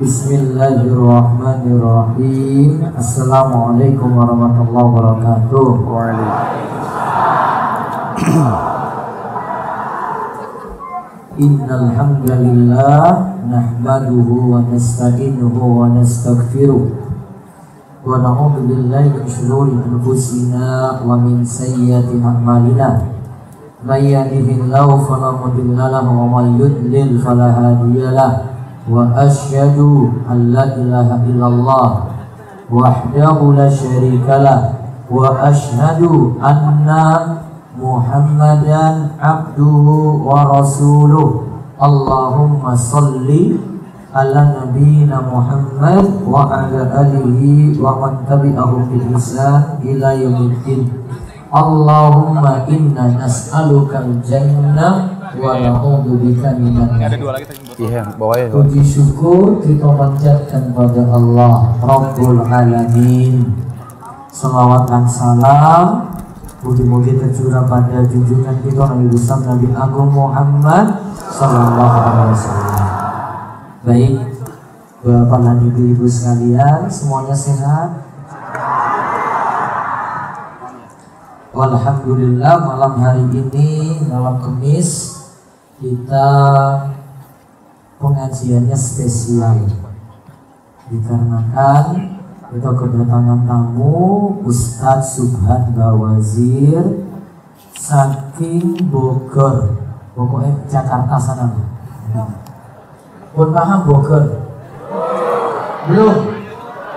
Bismillahirrahmanirrahim. Assalamualaikum warahmatullahi wabarakatuh. Innal hamdalillah nahmaduhu wa nasta'inuhu wa nastaghfiruh wa na'udzu billahi min shururi anfusina wa min sayyiati a'malina. May yahdihillahu fala mudilla wa may yudlil fala hadiya wa asyhadu an la ilaha illallah wahdahu la syarika lahu wa asyhadu anna Muhammadan abduhu wa rasuluh. Allahumma salli ala nabiyina Muhammad wa ala alihi wa man tabi'ahum bi ihsan ila yaumiddin Allahumma inna nas'aluka al-jannah wa na'udzu bika minan Ada dua lagi tadi Iya, bawahnya. Puji syukur kita panjatkan pada Allah Rabbul Alamin. Salawat dan salam. Mugi-mugi tercurah pada junjungan kita Nabi besar Nabi Agung Muhammad Sallallahu Alaihi Wasallam. Baik Bapak dan Ibu-Ibu sekalian Semuanya sehat? Alhamdulillah malam hari ini Malam Kamis Kita pengajiannya spesial. Dikarenakan kita kedatangan tamu Ustadz Subhan Bawazir saking Bogor. Pokoknya Jakarta sana pun paham Bogor? Belum.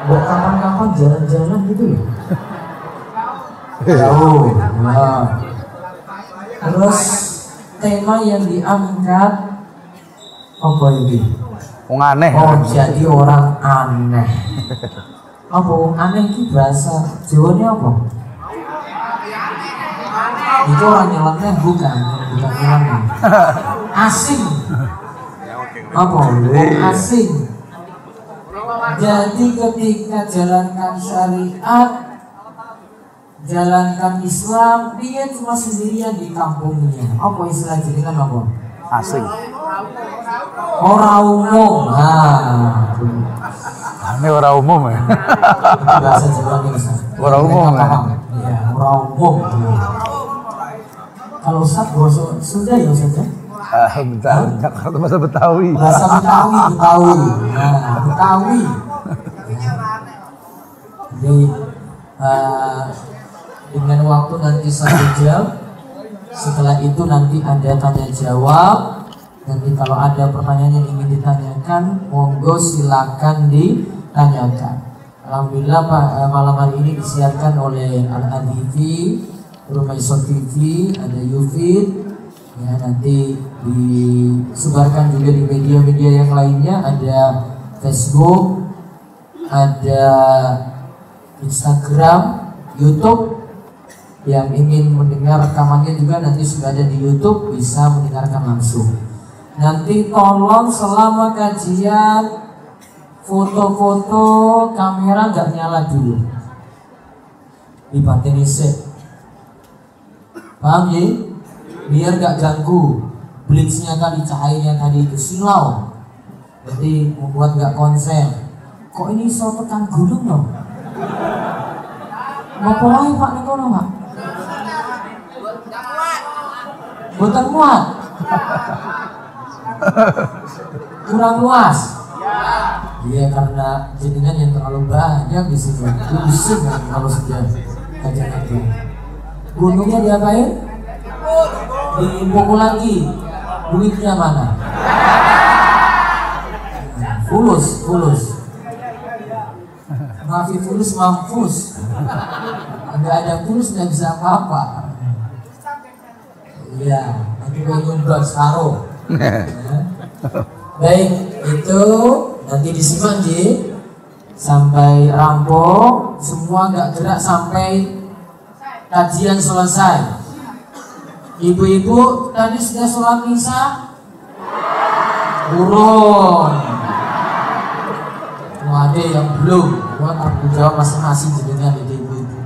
Mau kapan-kapan jalan-jalan gitu ya? Jauh nah. terus tema yang diangkat apa ini Wong aneh. Oh jadi orang aneh. Apa wong aneh itu bahasa Jawa ini apa? Itu orang nyeleneh bukan, bukan nyeleneh. Asing. Apa? Wong asing. Jadi ketika jalankan syariat, jalankan Islam, dia cuma sendirian di kampungnya. Apa istilah jadikan apa? Asing. Orang umum. Nah, Ini orang umum ya. bahasa Jawa. Orang umum, ya? paham. Iya, orang umum. Kalau Ustaz bahasa Sunda ya Ustaz ya? Ah, bentar, Jakarta masa Betawi. Bahasa Betawi, Betawi. Nah, Betawi. Jadi eh, dengan waktu nanti satu jam, setelah itu nanti ada tanya jawab. Nanti kalau ada pertanyaan yang ingin ditanyakan, monggo silakan ditanyakan. Alhamdulillah Pak eh, malam hari ini disiarkan oleh Al TV, Rumah Iso TV, ada Yufid, ya nanti disebarkan juga di media-media yang lainnya ada Facebook, ada Instagram, YouTube yang ingin mendengar rekamannya juga nanti sudah ada di YouTube bisa mendengarkan langsung. Nanti tolong selama kajian foto-foto kamera nggak nyala dulu. Dibatin set. Paham ya? Biar nggak ganggu. Blitznya tadi cahayanya tadi itu silau. Jadi membuat nggak konsen. Kok ini so tekan gunung dong? Ngopo wae Pak ning kono, Pak? Boten muat. Kurang luas. Iya karena jenengan yang terlalu banyak di sini. Pusing kan kalau sudah kajian itu. Gunungnya diapain? Dipukul lagi. Duitnya mana? Fulus, fulus. Maafi fulus mampus. Enggak ada fulus nggak bisa apa-apa. Iya, nanti gue nyundot separuh. Ya. Baik, itu nanti disimak Ji sampai rampung semua nggak gerak sampai kajian selesai. Ibu-ibu tadi sudah sholat misa? Burung. Oh, ada yang belum. Buat aku jawab masing-masing jenengan itu ibu-ibu.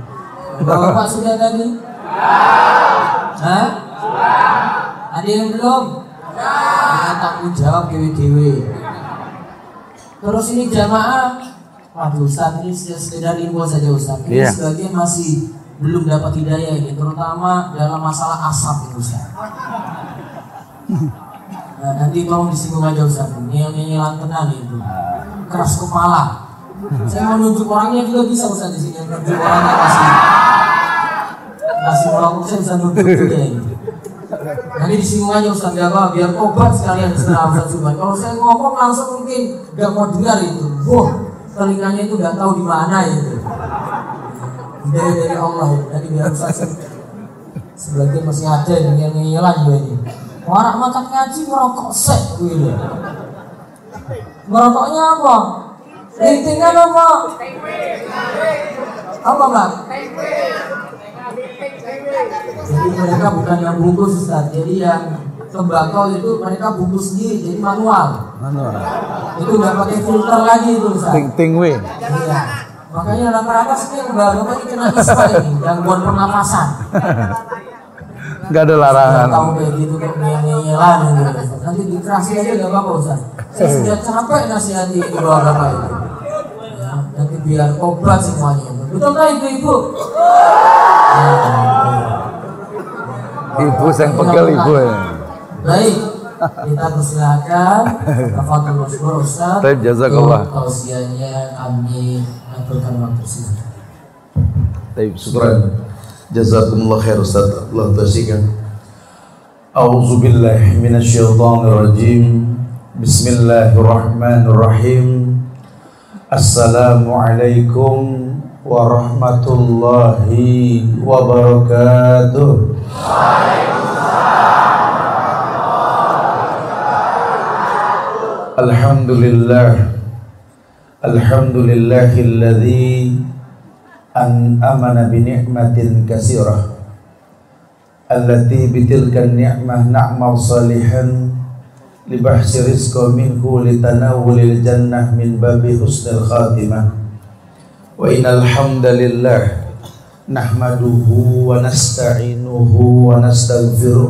Bapak sudah tadi? Hah? Ada yang belum? Ya, tanggung jawab dewi-dewi. Terus ini jamaah, waduh Ustaz ini sekedar info saja Ustaz. Ini Iya. sebagian masih belum dapat hidayah ini, terutama dalam masalah asap ini Ustaz. Nah, nanti tolong disinggung aja Ustaz. Ini yang nyilang tenang itu. Keras kepala. Saya mau nunjuk orangnya juga bisa Ustaz di sini. Nunjuk orangnya masih masih mau saya bisa nunjuk juga ini. Nanti disinggung aja Ustaz apa biar obat sekalian setelah Ustaz Subhan. Kalau saya ngomong langsung mungkin gak mau dengar itu. Wah, telinganya itu gak tahu di mana itu. Hidayah dari Allah itu. Nanti biar Ustaz sebagian masih ada yang ngilang juga ini. Orang makan ngaji ngerokok sek gitu. Ngerokoknya apa? Lintingan apa? Apa mbak? Jadi mereka bukan yang bungkus Ustaz. Jadi yang tembakau itu mereka bungkus sendiri jadi manual. Mana? Itu nggak pakai filter lagi itu Ustaz. Ting ting we. Iya. Makanya rata-rata sih mbak bapak ini kena ispa ini gangguan pernafasan. Gak ada Nggak larangan. tahu kayak gitu kok ngeyelan gitu. Nanti dikerasin aja nggak apa-apa Ustaz. Saya sudah capek nasihati ibu bapak itu. Ya, nanti biar obat semuanya. Betul nggak ibu ibu? Ibu yang pegel ibu ya. Baik, kita persilakan Tafadhol Masykur Ustaz. Baik, jazakallah. Untuk Tausiahnya kami aturkan waktu silakan. Baik, Syukran. Jazakumullah khair Ustaz. Allah tasikan. A'udzu billahi minasyaitonir rajim. Bismillahirrahmanirrahim. Assalamualaikum warahmatullahi wabarakatuh. Alhamdulillah Alhamdulillahilladzi أنأمن بنعمة كثيرة التي بتلك النعمة نعمل صالحا لبحث رزق منه لتناول الجنة من باب حسن الخاتمة وإن الحمد لله نحمده ونستعينه ونستغفره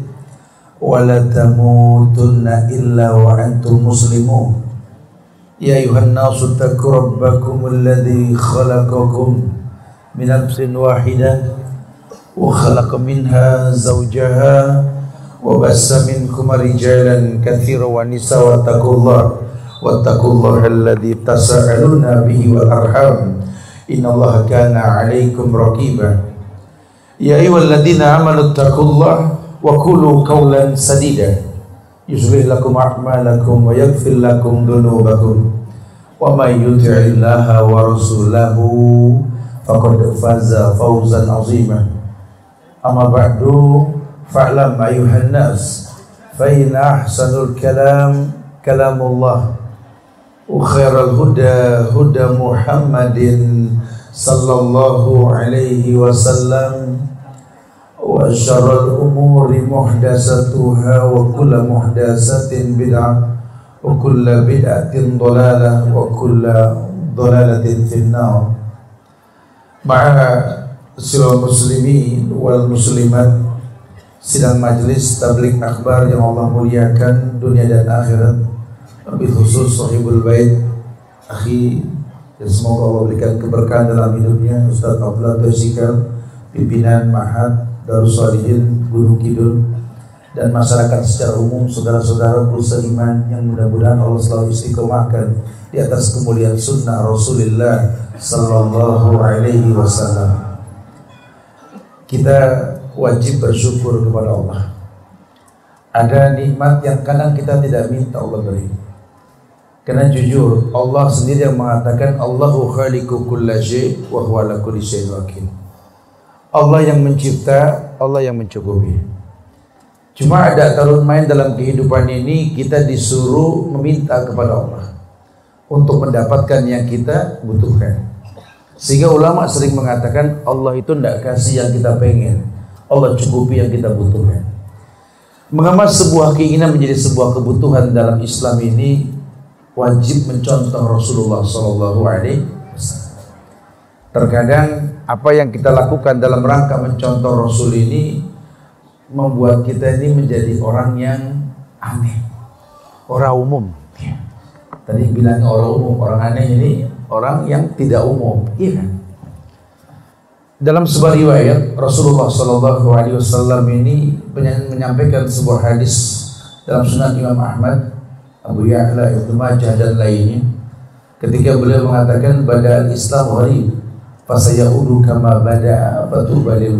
ولا تموتن إلا وأنتم مسلمون. يا أيها الناس اتقوا ربكم الذي خلقكم من نفس واحدة وخلق منها زوجها وبس منكم رجالا كثيرا ونساء واتقوا الله واتقوا الله الذي تساءلون به والأرحام. إن الله كان عليكم رقيبا. يا أيها الذين آمنوا اتقوا الله وقولوا قولا سديدا. يصلح لكم أعمالكم ويغفر لكم ذنوبكم. ومن يطع الله ورسوله فقد فاز فوزا عظيما. أما بعد فاعلم أيها الناس فإن أحسن الكلام كلام الله وخير الهدى هدى محمد صلى الله عليه وسلم. وشر الأمور محدثاتها وكل محدثة بدعة وكل بدعة ضلالة وكل ضلالة في النار مع سير المسلمين والمسلمات sidang majlis tablik akbar yang Allah muliakan dunia dan akhirat lebih khusus sahibul bait akhi dan semoga Allah berikan keberkahan dalam hidupnya Ustaz Abdullah Tosikal pimpinan Mahat Darussalihin Gunung Kidul dan masyarakat secara umum saudara-saudara seiman yang mudah-mudahan Allah selalu istiqomahkan di atas kemuliaan sunnah Rasulullah sallallahu alaihi wasallam. Kita wajib bersyukur kepada Allah. Ada nikmat yang kadang kita tidak minta Allah beri. Karena jujur Allah sendiri yang mengatakan Allahu khaliqu kulla syai' wa huwa ala kulli syai'in. Allah yang mencipta, Allah yang mencukupi. Cuma ada tarun main dalam kehidupan ini kita disuruh meminta kepada Allah. untuk mendapatkan yang kita butuhkan. Sehingga ulama sering mengatakan Allah itu tidak kasih yang kita pengen. Allah cukupi yang kita butuhkan. Mengemas sebuah keinginan menjadi sebuah kebutuhan dalam Islam ini wajib mencontoh Rasulullah Wasallam. Terkadang apa yang kita lakukan dalam rangka mencontoh Rasul ini membuat kita ini menjadi orang yang aneh, orang umum. Tadi bilang orang umum, orang aneh ini orang yang tidak umum, iya kan? Dalam sebuah riwayat Rasulullah Shallallahu Alaihi Wasallam ini menyampaikan sebuah hadis dalam Sunan Imam Ahmad, Abu Ya'la, Ibnu Majah dan lainnya. Ketika beliau mengatakan pada Islam gharib, fasayaudu kama bada fatuba lil.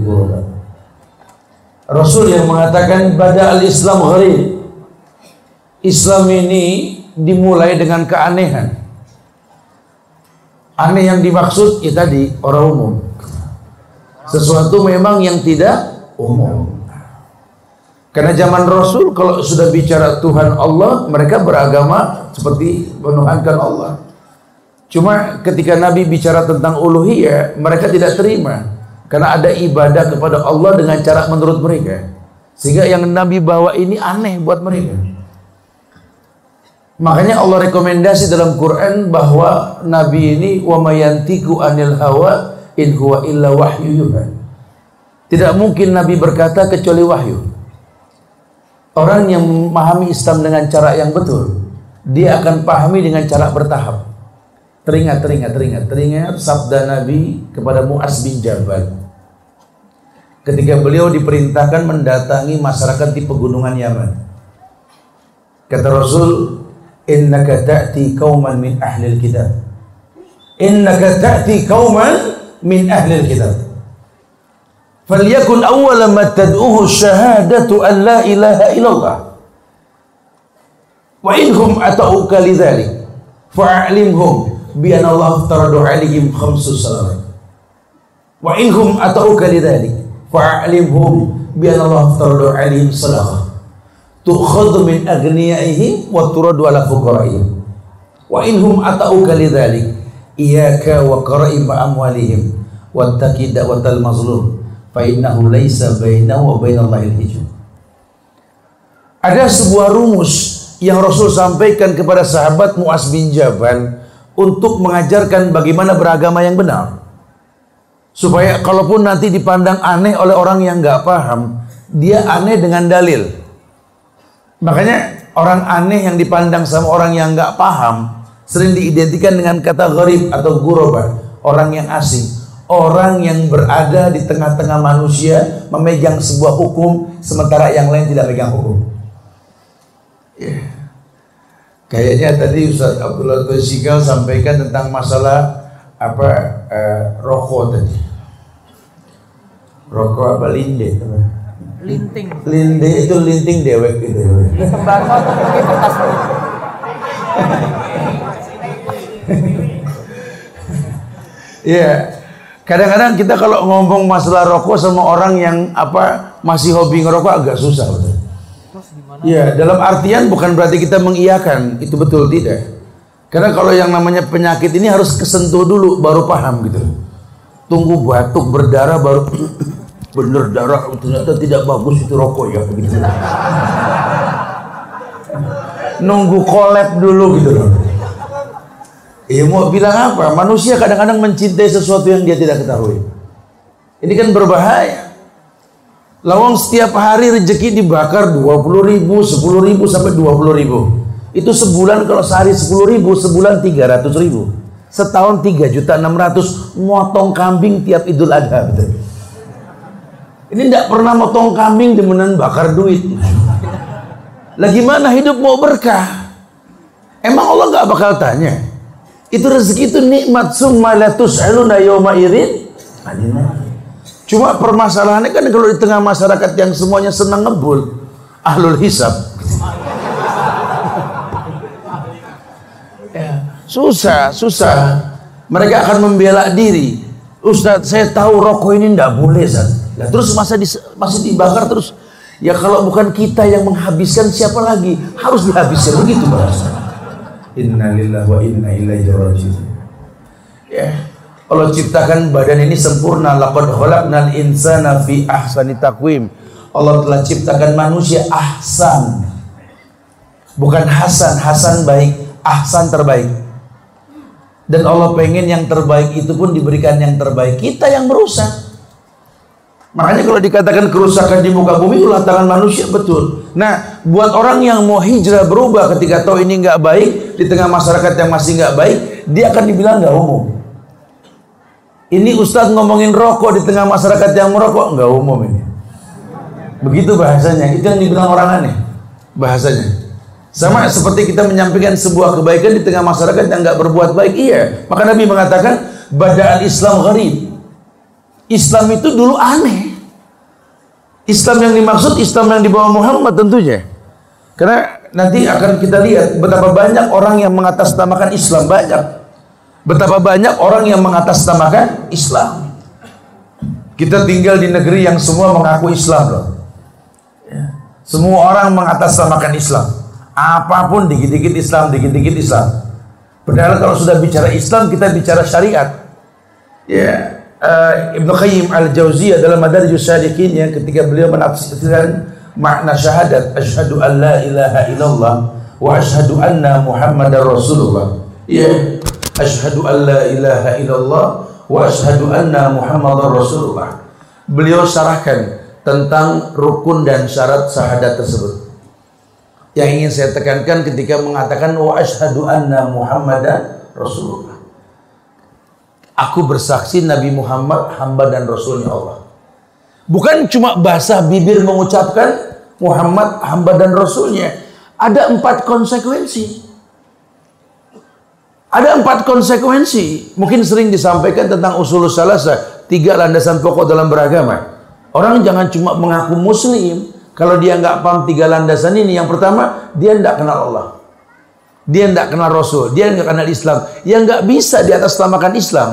Rasul yang mengatakan pada al-Islam gharib. Islam ini dimulai dengan keanehan. Aneh yang dimaksud ya tadi orang umum. Sesuatu memang yang tidak umum. Karena zaman Rasul kalau sudah bicara Tuhan Allah, mereka beragama seperti menuhankan Allah. Cuma ketika Nabi bicara tentang uluhiyah, mereka tidak terima. Karena ada ibadah kepada Allah dengan cara menurut mereka. Sehingga yang Nabi bawa ini aneh buat mereka. Makanya Allah rekomendasi dalam Quran bahwa Nabi ini wa anil hawa in huwa illa. Tidak mungkin Nabi berkata kecuali wahyu. Orang yang memahami Islam dengan cara yang betul, dia akan pahami dengan cara bertahap. Teringat, teringat, teringat, teringat sabda Nabi kepada Muaz bin Jabal. Ketika beliau diperintahkan mendatangi masyarakat di pegunungan Yaman. Kata Rasul, innaka ta'ti qauman min ahli kitab. Innaka ta'ti qauman min ahli kitab. Falyakun awwala ma tad'uhu syahadatu an la ilaha illallah. Wa inhum ata'uka lidzalik fa'alimhum bi anna Allah taradu alaihim khamsu salawat wa inhum ata'uka lidzalik fa'alimhum bi anna Allah taradu alaihim sadaqah tukhadhu min agniyaihim wa turadu ala fuqaraihim wa inhum ata'uka lidzalik iyyaka wa qara'im amwalihim wattaqi da'watal mazlum fa innahu laisa bainahu wa bainallahi hijab ada sebuah rumus yang Rasul sampaikan kepada sahabat Muaz bin Jabal untuk mengajarkan bagaimana beragama yang benar supaya kalaupun nanti dipandang aneh oleh orang yang nggak paham dia aneh dengan dalil Makanya orang aneh yang dipandang sama orang yang nggak paham sering diidentikan dengan kata gharib atau guroba, orang yang asing, orang yang berada di tengah-tengah manusia memegang sebuah hukum sementara yang lain tidak megang hukum. Yeah. Kayaknya tadi Ustaz Abdullah Tosikal sampaikan tentang masalah apa uh, rokok tadi. Rokok apa linde? Linting linde itu linting dewek gitu tembakau atau mungkin Iya. Kadang-kadang kita kalau ngomong masalah rokok sama orang yang apa masih hobi ngerokok agak susah betul. Iya, dalam artian bukan berarti kita mengiyakan, itu betul tidak. Karena kalau yang namanya penyakit ini harus kesentuh dulu baru paham gitu. Tunggu batuk berdarah baru bener darah ternyata tidak bagus itu rokok ya begitu nunggu kolab dulu gitu loh Ya mau bilang apa? Manusia kadang-kadang mencintai sesuatu yang dia tidak ketahui. Ini kan berbahaya. Lawang setiap hari rezeki dibakar 20 ribu, 10 ribu sampai 20 ribu. Itu sebulan kalau sehari 10 ribu, sebulan 300 ribu. Setahun 3 juta 600 motong kambing tiap idul adha. Betul. Ini tidak pernah motong kambing demenan bakar duit. Lagi mana hidup mau berkah? Emang Allah nggak bakal tanya? Itu rezeki itu nikmat summa la tus'aluna yawma idzin Cuma permasalahannya kan kalau di tengah masyarakat yang semuanya senang ngebul, ahlul hisab. Ya, susah, susah. Mereka akan membela diri. Ustadz, saya tahu rokok ini tidak boleh, Ustadz. Nah, terus masa di, masih dibakar terus. Ya kalau bukan kita yang menghabiskan siapa lagi? Harus dihabiskan begitu bahasa. Inna lillahi wa inna ilaihi rajiun. Ya. Allah ciptakan badan ini sempurna. Laqad khalaqnal insana fi ahsani taqwim. Allah telah ciptakan manusia ahsan. Bukan Hasan, Hasan baik, ahsan terbaik. Dan Allah pengen yang terbaik itu pun diberikan yang terbaik. Kita yang merusak. Makanya kalau dikatakan kerusakan di muka bumi ulah tangan manusia betul. Nah, buat orang yang mau hijrah berubah ketika tahu ini nggak baik di tengah masyarakat yang masih nggak baik, dia akan dibilang nggak umum. Ini Ustadz ngomongin rokok di tengah masyarakat yang merokok nggak umum ini. Begitu bahasanya. Itu yang dibilang orang aneh bahasanya. Sama seperti kita menyampaikan sebuah kebaikan di tengah masyarakat yang nggak berbuat baik. Iya. Maka Nabi mengatakan badaan Islam gharib. Islam itu dulu aneh. Islam yang dimaksud Islam yang dibawa Muhammad tentunya. Karena nanti akan kita lihat betapa banyak orang yang mengatasnamakan Islam banyak. Betapa banyak orang yang mengatasnamakan Islam. Kita tinggal di negeri yang semua mengaku Islam loh. Ya. Semua orang mengatasnamakan Islam. Apa pun dikit-dikit Islam, dikit-dikit Islam. Padahal kalau sudah bicara Islam kita bicara syariat. Ya, uh, Ibnu Qayyim Al-Jauziyah dalam Madarijus ya ketika beliau menafsirkan makna syahadat asyhadu an la ilaha illallah wa asyhadu anna muhammadar rasulullah ya asyhadu an la ilaha illallah wa asyhadu anna muhammadar rasulullah beliau syarahkan tentang rukun dan syarat syahadat tersebut yang ingin saya tekankan ketika mengatakan wa asyhadu anna muhammadan rasulullah Aku bersaksi Nabi Muhammad hamba dan rasulnya Allah. Bukan cuma bahasa bibir mengucapkan Muhammad hamba dan rasulnya. Ada empat konsekuensi. Ada empat konsekuensi. Mungkin sering disampaikan tentang usul salasa. Tiga landasan pokok dalam beragama. Orang jangan cuma mengaku muslim. Kalau dia nggak paham tiga landasan ini. Yang pertama, dia tidak kenal Allah. Dia tidak kenal Rasul. Dia nggak kenal Islam. Yang nggak bisa di atas namakan Islam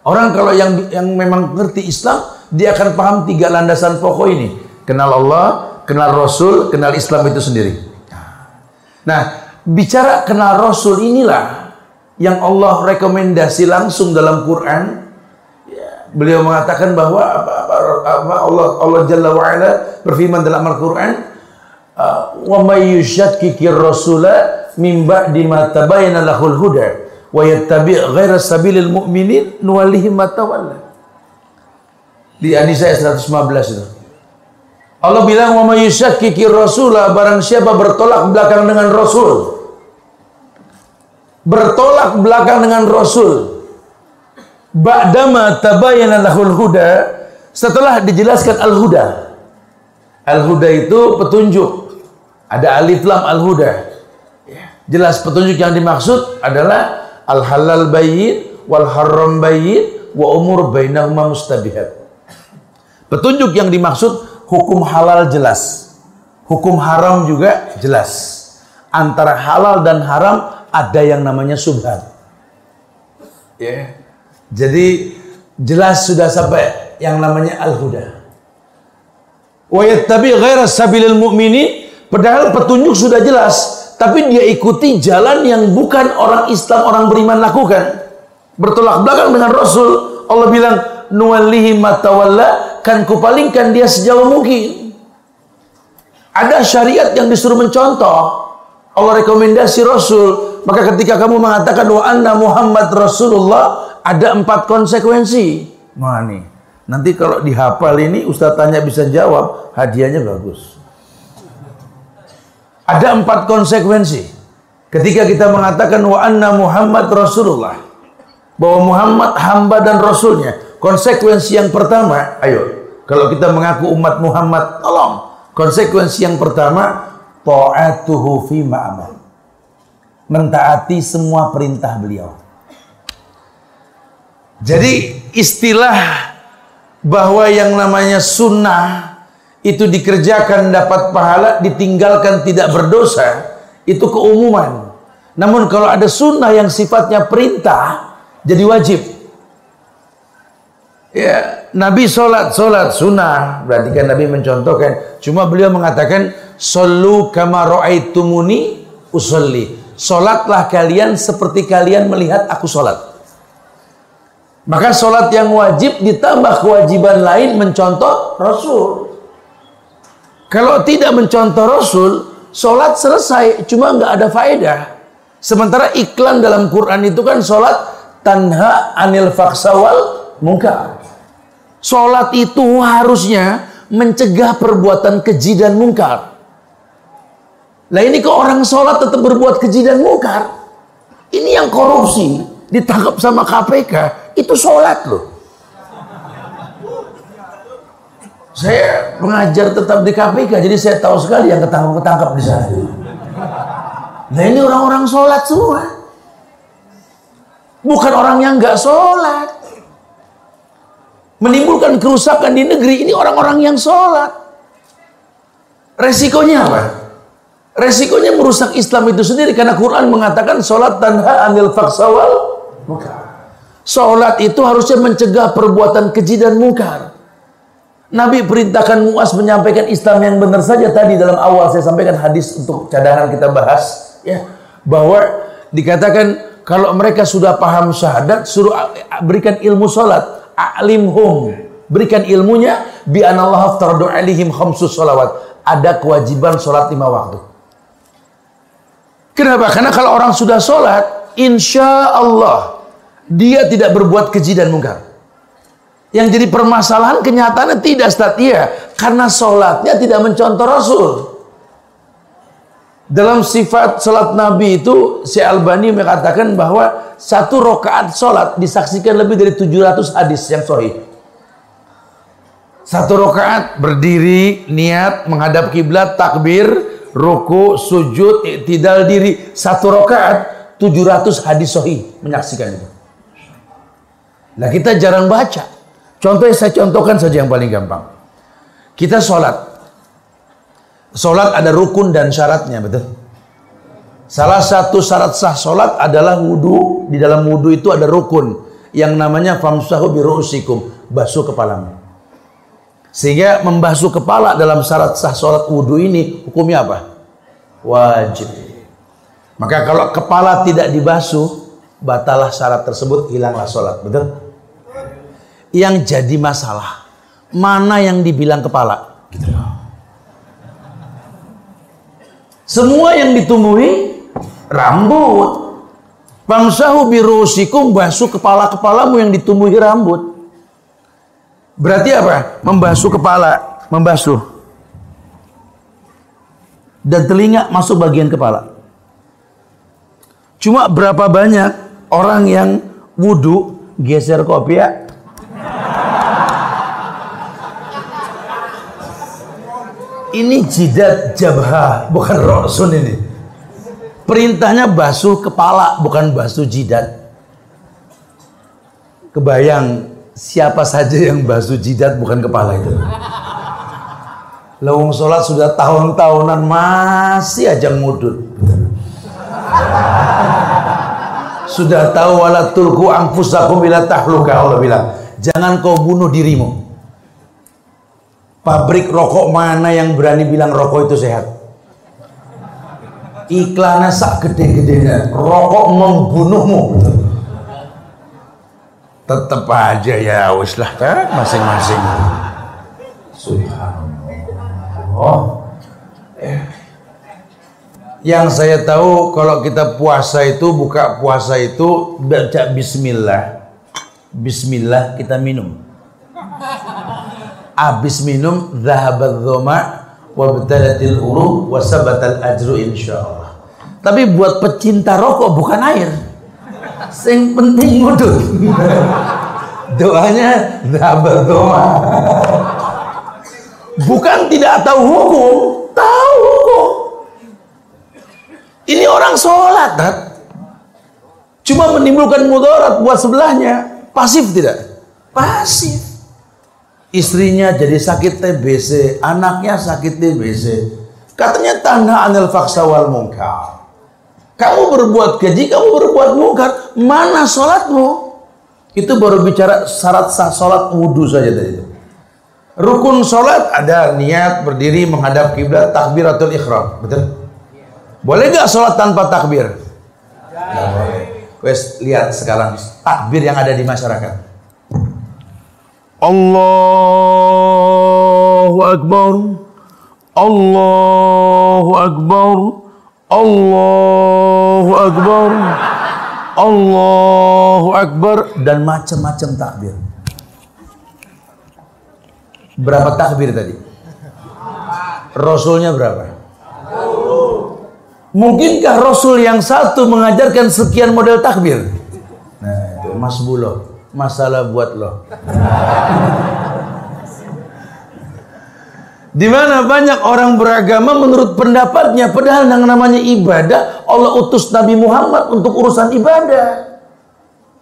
Orang kalau yang yang memang ngerti Islam, dia akan paham tiga landasan pokok ini. Kenal Allah, kenal Rasul, kenal Islam itu sendiri. Nah, bicara kenal Rasul inilah yang Allah rekomendasi langsung dalam Quran. Ya, beliau mengatakan bahwa apa, apa, apa Allah Allah Jalla wa ala berfirman dalam Al-Qur'an, "Wa may yushakkikir rasula min ba'di ma tabayyana lahul huda." wa yattabi' ghaira sabilil mu'minin nuwallihi ma tawalla. Di An-Nisa 115 itu. Allah bilang wa may yushakkiki rasulah barang siapa bertolak belakang dengan rasul. Bertolak belakang dengan rasul. Ba'dama tabayyana lahul huda setelah dijelaskan al-huda. Al-huda itu petunjuk. Ada alif lam al-huda. Jelas petunjuk yang dimaksud adalah al halal bayyin wal haram bayyin wa umur bainahuma mustabihat. Petunjuk yang dimaksud hukum halal jelas. Hukum haram juga jelas. Antara halal dan haram ada yang namanya subhat. Ya. Yeah. Jadi jelas sudah sampai yang namanya al-huda. Wa yattabi ghaira sabilil mu'minin padahal petunjuk sudah jelas tapi dia ikuti jalan yang bukan orang Islam, orang beriman lakukan. Bertolak belakang dengan Rasul. Allah bilang, nuwallihi matawalla, kan kupalingkan dia sejauh mungkin. Ada syariat yang disuruh mencontoh. Allah rekomendasi Rasul. Maka ketika kamu mengatakan wa anna Muhammad Rasulullah, ada empat konsekuensi. Wah nih, nanti kalau dihafal ini Ustaz tanya bisa jawab, hadiahnya bagus. Ada empat konsekuensi. Ketika kita mengatakan wa anna Muhammad Rasulullah. Bahwa Muhammad hamba dan Rasulnya. Konsekuensi yang pertama, ayo. Kalau kita mengaku umat Muhammad, tolong. Konsekuensi yang pertama, ta'atuhu fi ma'amal. Mentaati semua perintah beliau. Jadi istilah bahwa yang namanya sunnah itu dikerjakan dapat pahala, ditinggalkan tidak berdosa, itu keumuman. Namun kalau ada sunnah yang sifatnya perintah, jadi wajib. Ya, Nabi sholat, sholat sunnah. Berarti kan Nabi mencontohkan. Cuma beliau mengatakan, Sallu kama ra'aitumuni usolli. Solatlah kalian seperti kalian melihat aku solat. Maka solat yang wajib ditambah kewajiban lain mencontoh Rasul. Kalau tidak mencontoh Rasul, solat selesai, cuma nggak ada faedah. Sementara iklan dalam Quran itu kan solat tanha anil faksawal munkar. Solat itu harusnya mencegah perbuatan keji dan mungkar. Lah ini ke orang sholat tetap berbuat keji dan mungkar. Ini yang korupsi ditangkap sama KPK itu sholat loh. Saya mengajar tetap di KPK jadi saya tahu sekali yang ketangkap ketangkap di sana. Nah ini orang-orang sholat semua. Bukan orang yang nggak sholat. Menimbulkan kerusakan di negeri ini orang-orang yang sholat. Resikonya apa? Resikonya merusak Islam itu sendiri karena Quran mengatakan sholat tanha anil faksawal Sholat itu harusnya mencegah perbuatan keji dan mungkar. Nabi perintahkan Muas menyampaikan Islam yang benar saja tadi dalam awal. Saya sampaikan hadis untuk cadangan kita bahas ya. Bahwa dikatakan kalau mereka sudah paham syahadat suruh berikan ilmu sholat. Alimhum. Berikan ilmunya. Bi anallahu alaihim khamsus sholawat. Ada kewajiban sholat lima waktu Kenapa? Karena kalau orang sudah sholat, insya Allah dia tidak berbuat keji dan mungkar. Yang jadi permasalahan kenyataannya tidak setia karena sholatnya tidak mencontoh Rasul. Dalam sifat sholat Nabi itu, si Albani mengatakan bahwa satu rokaat sholat disaksikan lebih dari 700 hadis yang sahih. Satu rokaat berdiri, niat, menghadap kiblat, takbir, ruku, sujud, tidak diri satu rakaat 700 hadis sahih menyaksikan itu. Nah kita jarang baca. Contohnya saya contohkan saja yang paling gampang. Kita sholat. Sholat ada rukun dan syaratnya, betul? Salah satu syarat sah sholat adalah wudhu. Di dalam wudhu itu ada rukun. Yang namanya famsahu biru'usikum. Basuh kepalamu. Sehingga membasuh kepala dalam syarat sah sholat wudhu ini hukumnya apa? Wajib. Maka kalau kepala tidak dibasuh, batalah syarat tersebut, hilanglah sholat. Betul? Yang jadi masalah, mana yang dibilang kepala? Gitu Semua yang ditumbuhi rambut. Bangsahu birusikum basuh kepala-kepalamu yang ditumbuhi rambut. Berarti apa? Membasuh kepala, membasuh. Dan telinga masuk bagian kepala. Cuma berapa banyak orang yang wudhu geser kopiah Ini jidat jabha, bukan roksun ini. Perintahnya basuh kepala, bukan basuh jidat. Kebayang siapa saja yang basuh jidat bukan kepala itu. Lawang sholat sudah tahun-tahunan masih aja ngudut. Sudah tahu wala tulku anfusakum bila tahluka Allah bilang. Jangan kau bunuh dirimu. Pabrik rokok mana yang berani bilang rokok itu sehat? Iklannya sak gede-gedenya. Rokok membunuhmu tetap aja ya wis lah kan masing-masing. Subhanallah. Eh. yang saya tahu kalau kita puasa itu buka puasa itu baca bismillah. Bismillah kita minum. Habis minum zahabat dhoma wa batalatil uru wa sabatal ajru insyaallah tapi buat pecinta rokok bukan air Sing penting mudut. Doanya double doa. Bukan tidak tahu hukum, tahu hukum. Ini orang sholat, kan? Cuma menimbulkan mudarat buat sebelahnya. Pasif tidak? Pasif. Istrinya jadi sakit TBC, anaknya sakit TBC. Katanya tanda anil faksa wal mungkar. Kamu berbuat keji, kamu berbuat mungkar. Mana sholatmu? Itu baru bicara syarat sah sholat wudhu saja tadi itu. Rukun sholat ada niat berdiri menghadap kiblat takbiratul ikhram. Betul? Boleh gak sholat tanpa takbir? Nggak boleh. Wes lihat sekarang takbir yang ada di masyarakat. Allahu Akbar. Allahu Akbar. Allahu Akbar. Allahu Akbar dan macam-macam takbir. Berapa takbir tadi? Rasulnya berapa? Mungkinkah Rasul yang satu mengajarkan sekian model takbir? Nah, itu Mas Bulo, masalah buat lo. Di mana banyak orang beragama menurut pendapatnya, padahal yang namanya ibadah Allah utus Nabi Muhammad untuk urusan ibadah.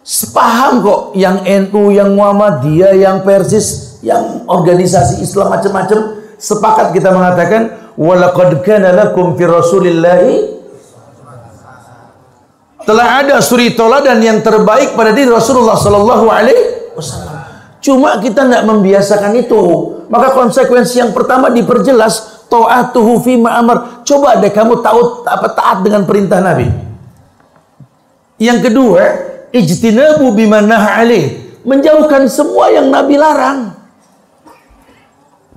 Sepaham kok yang NU, yang Muhammadiyah, yang Persis, yang organisasi Islam macam-macam sepakat kita mengatakan walaqad kana lakum fi rasulillahi telah ada suri toladan yang terbaik pada diri Rasulullah sallallahu alaihi wasallam. Cuma kita tidak membiasakan itu. Maka konsekuensi yang pertama diperjelas taatuhu fi ma'amar. Coba deh kamu tahu apa taat dengan perintah Nabi. Yang kedua, ijtinabu bima alaih. Menjauhkan semua yang Nabi larang.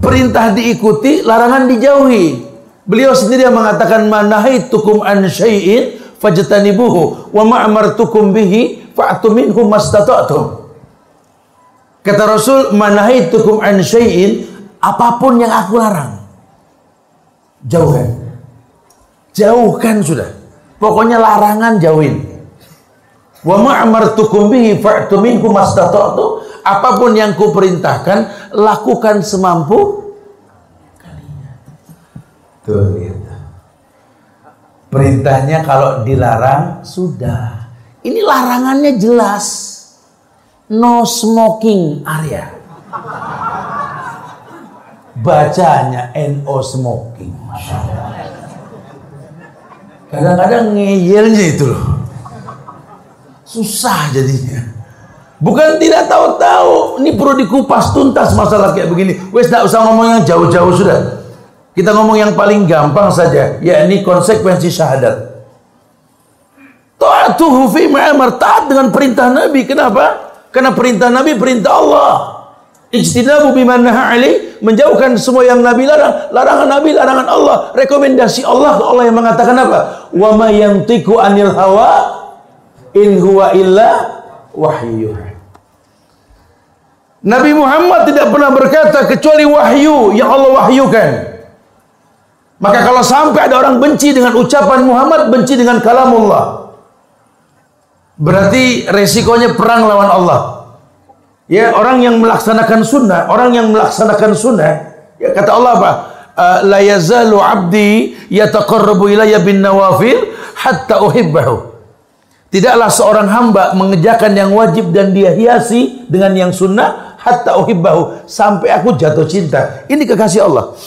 Perintah diikuti, larangan dijauhi. Beliau sendiri yang mengatakan manahaitukum an syai'in fajtanibuhu wa ma'amartukum bihi fa'tu minhu mastata'tum. Kata Rasul, manahaitukum an syai'in apa pun yang aku larang. Jauhkan. Jauhkan sudah. Pokoknya larangan jauhin. Wa ma'amartukum bihi fa'tu minhu mastata'tum. Apa pun yang kuperintahkan, lakukan semampu kalian. Tuh. Perintahnya kalau dilarang, sudah. Ini larangannya jelas no smoking area. Bacanya no smoking. Kadang-kadang ngeyelnya itu loh. Susah jadinya. Bukan tidak tahu-tahu. Ini perlu dikupas tuntas masalah kayak begini. Wes tidak usah ngomong yang jauh-jauh sudah. Kita ngomong yang paling gampang saja. yakni konsekuensi syahadat. Ta'atuhu fi ma'amar. Taat dengan perintah Nabi. Kenapa? Karena perintah Nabi perintah Allah. Ijtinabu biman ali menjauhkan semua yang Nabi larang, larangan Nabi, larangan Allah, rekomendasi Allah Allah yang mengatakan apa? Wa ma yantiqu anil hawa in huwa illa wahyu. Nabi Muhammad tidak pernah berkata kecuali wahyu yang Allah wahyukan. Maka kalau sampai ada orang benci dengan ucapan Muhammad, benci dengan kalamullah. Berarti resikonya perang lawan Allah. Ya, orang yang melaksanakan sunnah, orang yang melaksanakan sunnah, ya kata Allah apa? Uh, La yazalu abdi yataqarrabu ilayya bin nawafil hatta uhibbahu. Tidaklah seorang hamba mengerjakan yang wajib dan dia hiasi dengan yang sunnah hatta uhibbahu sampai aku jatuh cinta. Ini kekasih Allah.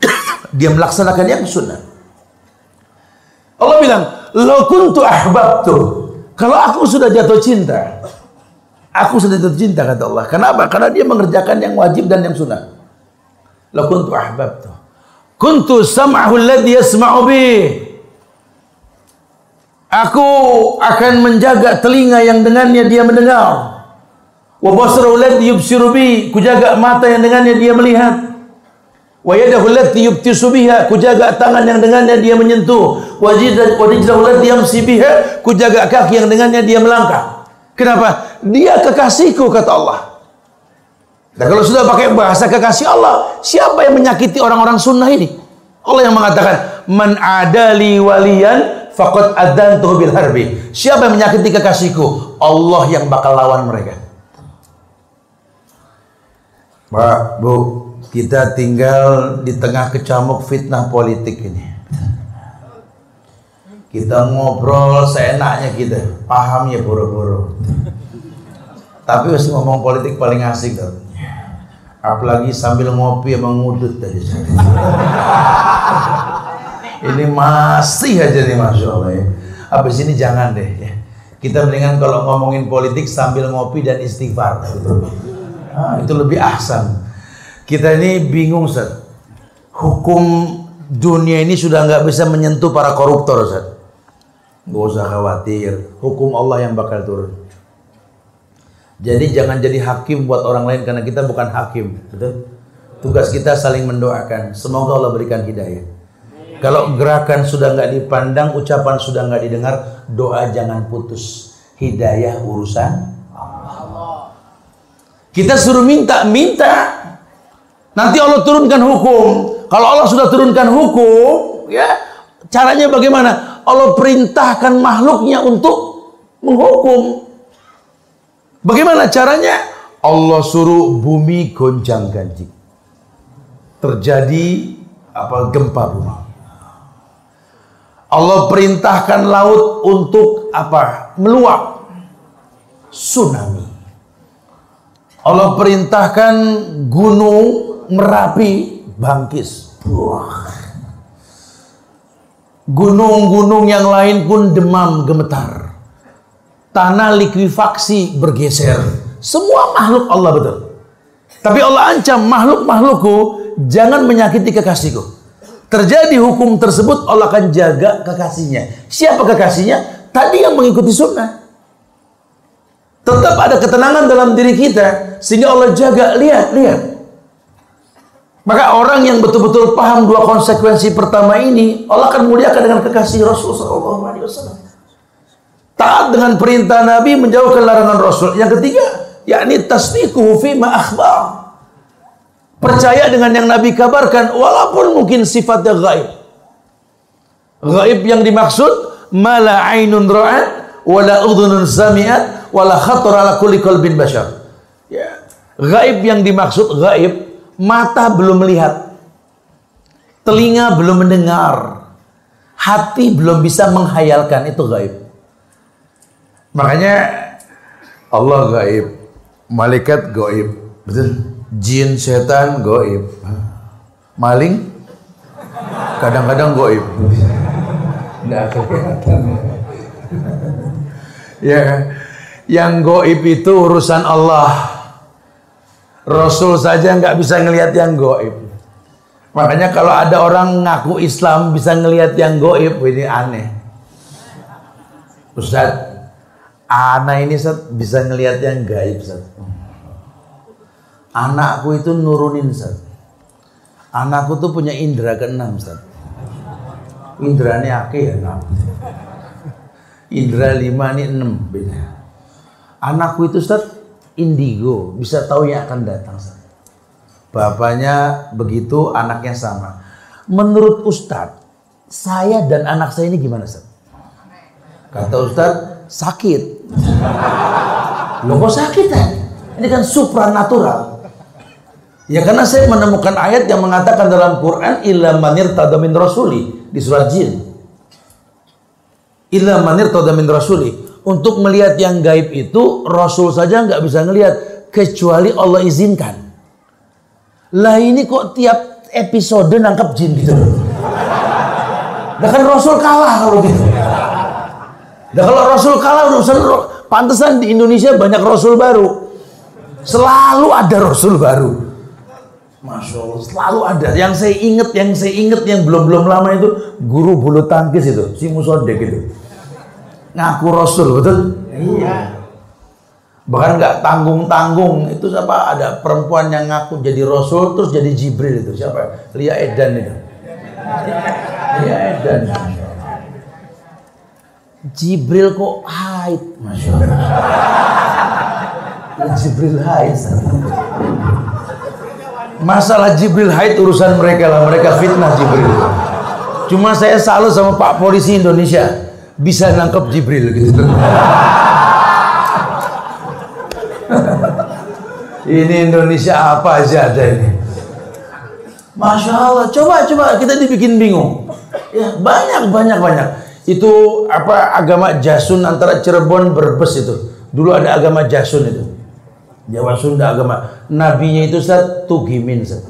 dia melaksanakan yang sunnah. Allah bilang, "Lo kuntu ahbabtu." Kalau aku sudah jatuh cinta, aku sudah jatuh cinta kata Allah. Kenapa? Karena dia mengerjakan yang wajib dan yang sunnah. La kuntu ahbabtu. Kuntu sam'ahu alladhi yasma'u. Aku akan menjaga telinga yang dengannya dia mendengar. Wa basarahu alladhi yubsiru. Kujaga mata yang dengannya dia melihat. Wa yadahu allati yubtisu biha, kujaga tangan yang dengannya dia menyentuh. Wa rijlahu allati yamsi biha, kujaga kaki yang dengannya dia melangkah. Kenapa? Dia kekasihku kata Allah. Nah, kalau sudah pakai bahasa kekasih Allah, siapa yang menyakiti orang-orang sunnah ini? Allah yang mengatakan, "Man adali waliyan faqad adantuhu bil harbi." Siapa yang menyakiti kekasihku? Allah yang bakal lawan mereka. Pak, Bu, kita tinggal di tengah kecamuk fitnah politik ini. Kita ngobrol seenaknya kita, paham ya boro-boro. Tapi harus ngomong politik paling asik tuh. Apalagi sambil ngopi emang ngudut tadi. ini masih aja nih masya Allah ya. Abis ini jangan deh ya. Kita mendingan kalau ngomongin politik sambil ngopi dan istighfar. Nah, itu lebih ahsan. Kita ini bingung Ustaz. Hukum dunia ini sudah nggak bisa menyentuh para koruptor Ustaz. Gak usah khawatir, hukum Allah yang bakal turun. Jadi jangan jadi hakim buat orang lain karena kita bukan hakim, betul? Tugas kita saling mendoakan. Semoga Allah berikan hidayah. Kalau gerakan sudah nggak dipandang, ucapan sudah nggak didengar, doa jangan putus. Hidayah urusan Allah. Kita suruh minta, minta. Nanti Allah turunkan hukum. Kalau Allah sudah turunkan hukum, ya caranya bagaimana? Allah perintahkan makhluknya untuk menghukum. Bagaimana caranya? Allah suruh bumi gonjang ganjing. Terjadi apa gempa bumi. Allah perintahkan laut untuk apa? Meluap. Tsunami. Allah perintahkan gunung Merapi bangkis. Gunung-gunung yang lain pun demam gemetar. Tanah likuifaksi bergeser. Semua makhluk Allah betul. Tapi Allah ancam makhluk-makhlukku jangan menyakiti kekasihku. Terjadi hukum tersebut Allah akan jaga kekasihnya. Siapa kekasihnya? Tadi yang mengikuti sunnah. Tetap ada ketenangan dalam diri kita sehingga Allah jaga. Lihat, lihat. Maka orang yang betul-betul paham dua konsekuensi pertama ini, Allah akan muliakan dengan kekasih Rasul Sallallahu. Taat dengan perintah Nabi, menjauhkan larangan Rasul. Yang ketiga, yakni tasdiquhu fi ma akhbar. Percaya dengan yang Nabi kabarkan, walaupun mungkin sifatnya gaib. Gaib yang dimaksud, mala ainun ra'at, wala udhunun sami'at, wala khatar ala kulli bashar. Ya. Gaib yang dimaksud gaib mata belum melihat, telinga belum mendengar, hati belum bisa menghayalkan. Itu gaib. Makanya Allah gaib, malaikat gaib, betul? Jin, setan gaib, maling? Kadang-kadang gaib. Ya, yang gaib itu urusan Allah. Rasul saja nggak bisa ngelihat yang goib. Makanya kalau ada orang ngaku Islam bisa ngelihat yang goib, ini aneh. Ustaz, anak ini Ustaz, bisa ngelihat yang gaib Ustaz. Anakku itu nurunin Ustaz. Anakku tuh punya indera keenam Ustaz. Indranya ake ya enam. Indra lima ini enam. Anakku itu Ustaz indigo, bisa tahu yang akan datang. Bapaknya begitu, anaknya sama. Menurut Ustadz, saya dan anak saya ini gimana Ustadz? Kata Ustadz, sakit. Loh kok sakit kan? Ini kan supranatural. Ya karena saya menemukan ayat yang mengatakan dalam Quran illa manir tadamin rasuli di surat jin. Illa manir tadamin rasuli untuk melihat yang gaib itu Rasul saja nggak bisa ngelihat kecuali Allah izinkan. Lah ini kok tiap episode nangkap jin gitu. Nah kan Rasul kalah kalau gitu. Nah kalau Rasul kalah urusan pantesan di Indonesia banyak Rasul baru. Selalu ada Rasul baru. Masya Allah, selalu ada. Yang saya ingat, yang saya ingat yang belum-belum lama itu guru bulu tangkis itu, si Musodek itu ngaku rasul betul? Iya. Bahkan nggak tanggung tanggung itu siapa? Ada perempuan yang ngaku jadi rasul terus jadi jibril itu. Siapa? Lia Edan itu. Lia Edan. Jibril kok haid Masya Allah. Jibril haid? Masalah Jibril haid urusan mereka lah. Mereka fitnah Jibril. Cuma saya salut sama Pak Polisi Indonesia bisa nangkep Jibril gitu. ini Indonesia apa aja ada ini. Masya Allah, coba coba kita dibikin bingung. Ya banyak banyak banyak. Itu apa agama Jasun antara Cirebon Brebes itu. Dulu ada agama Jasun itu. Jawa Sunda agama. Nabinya itu Ustaz Tugimin Ustaz.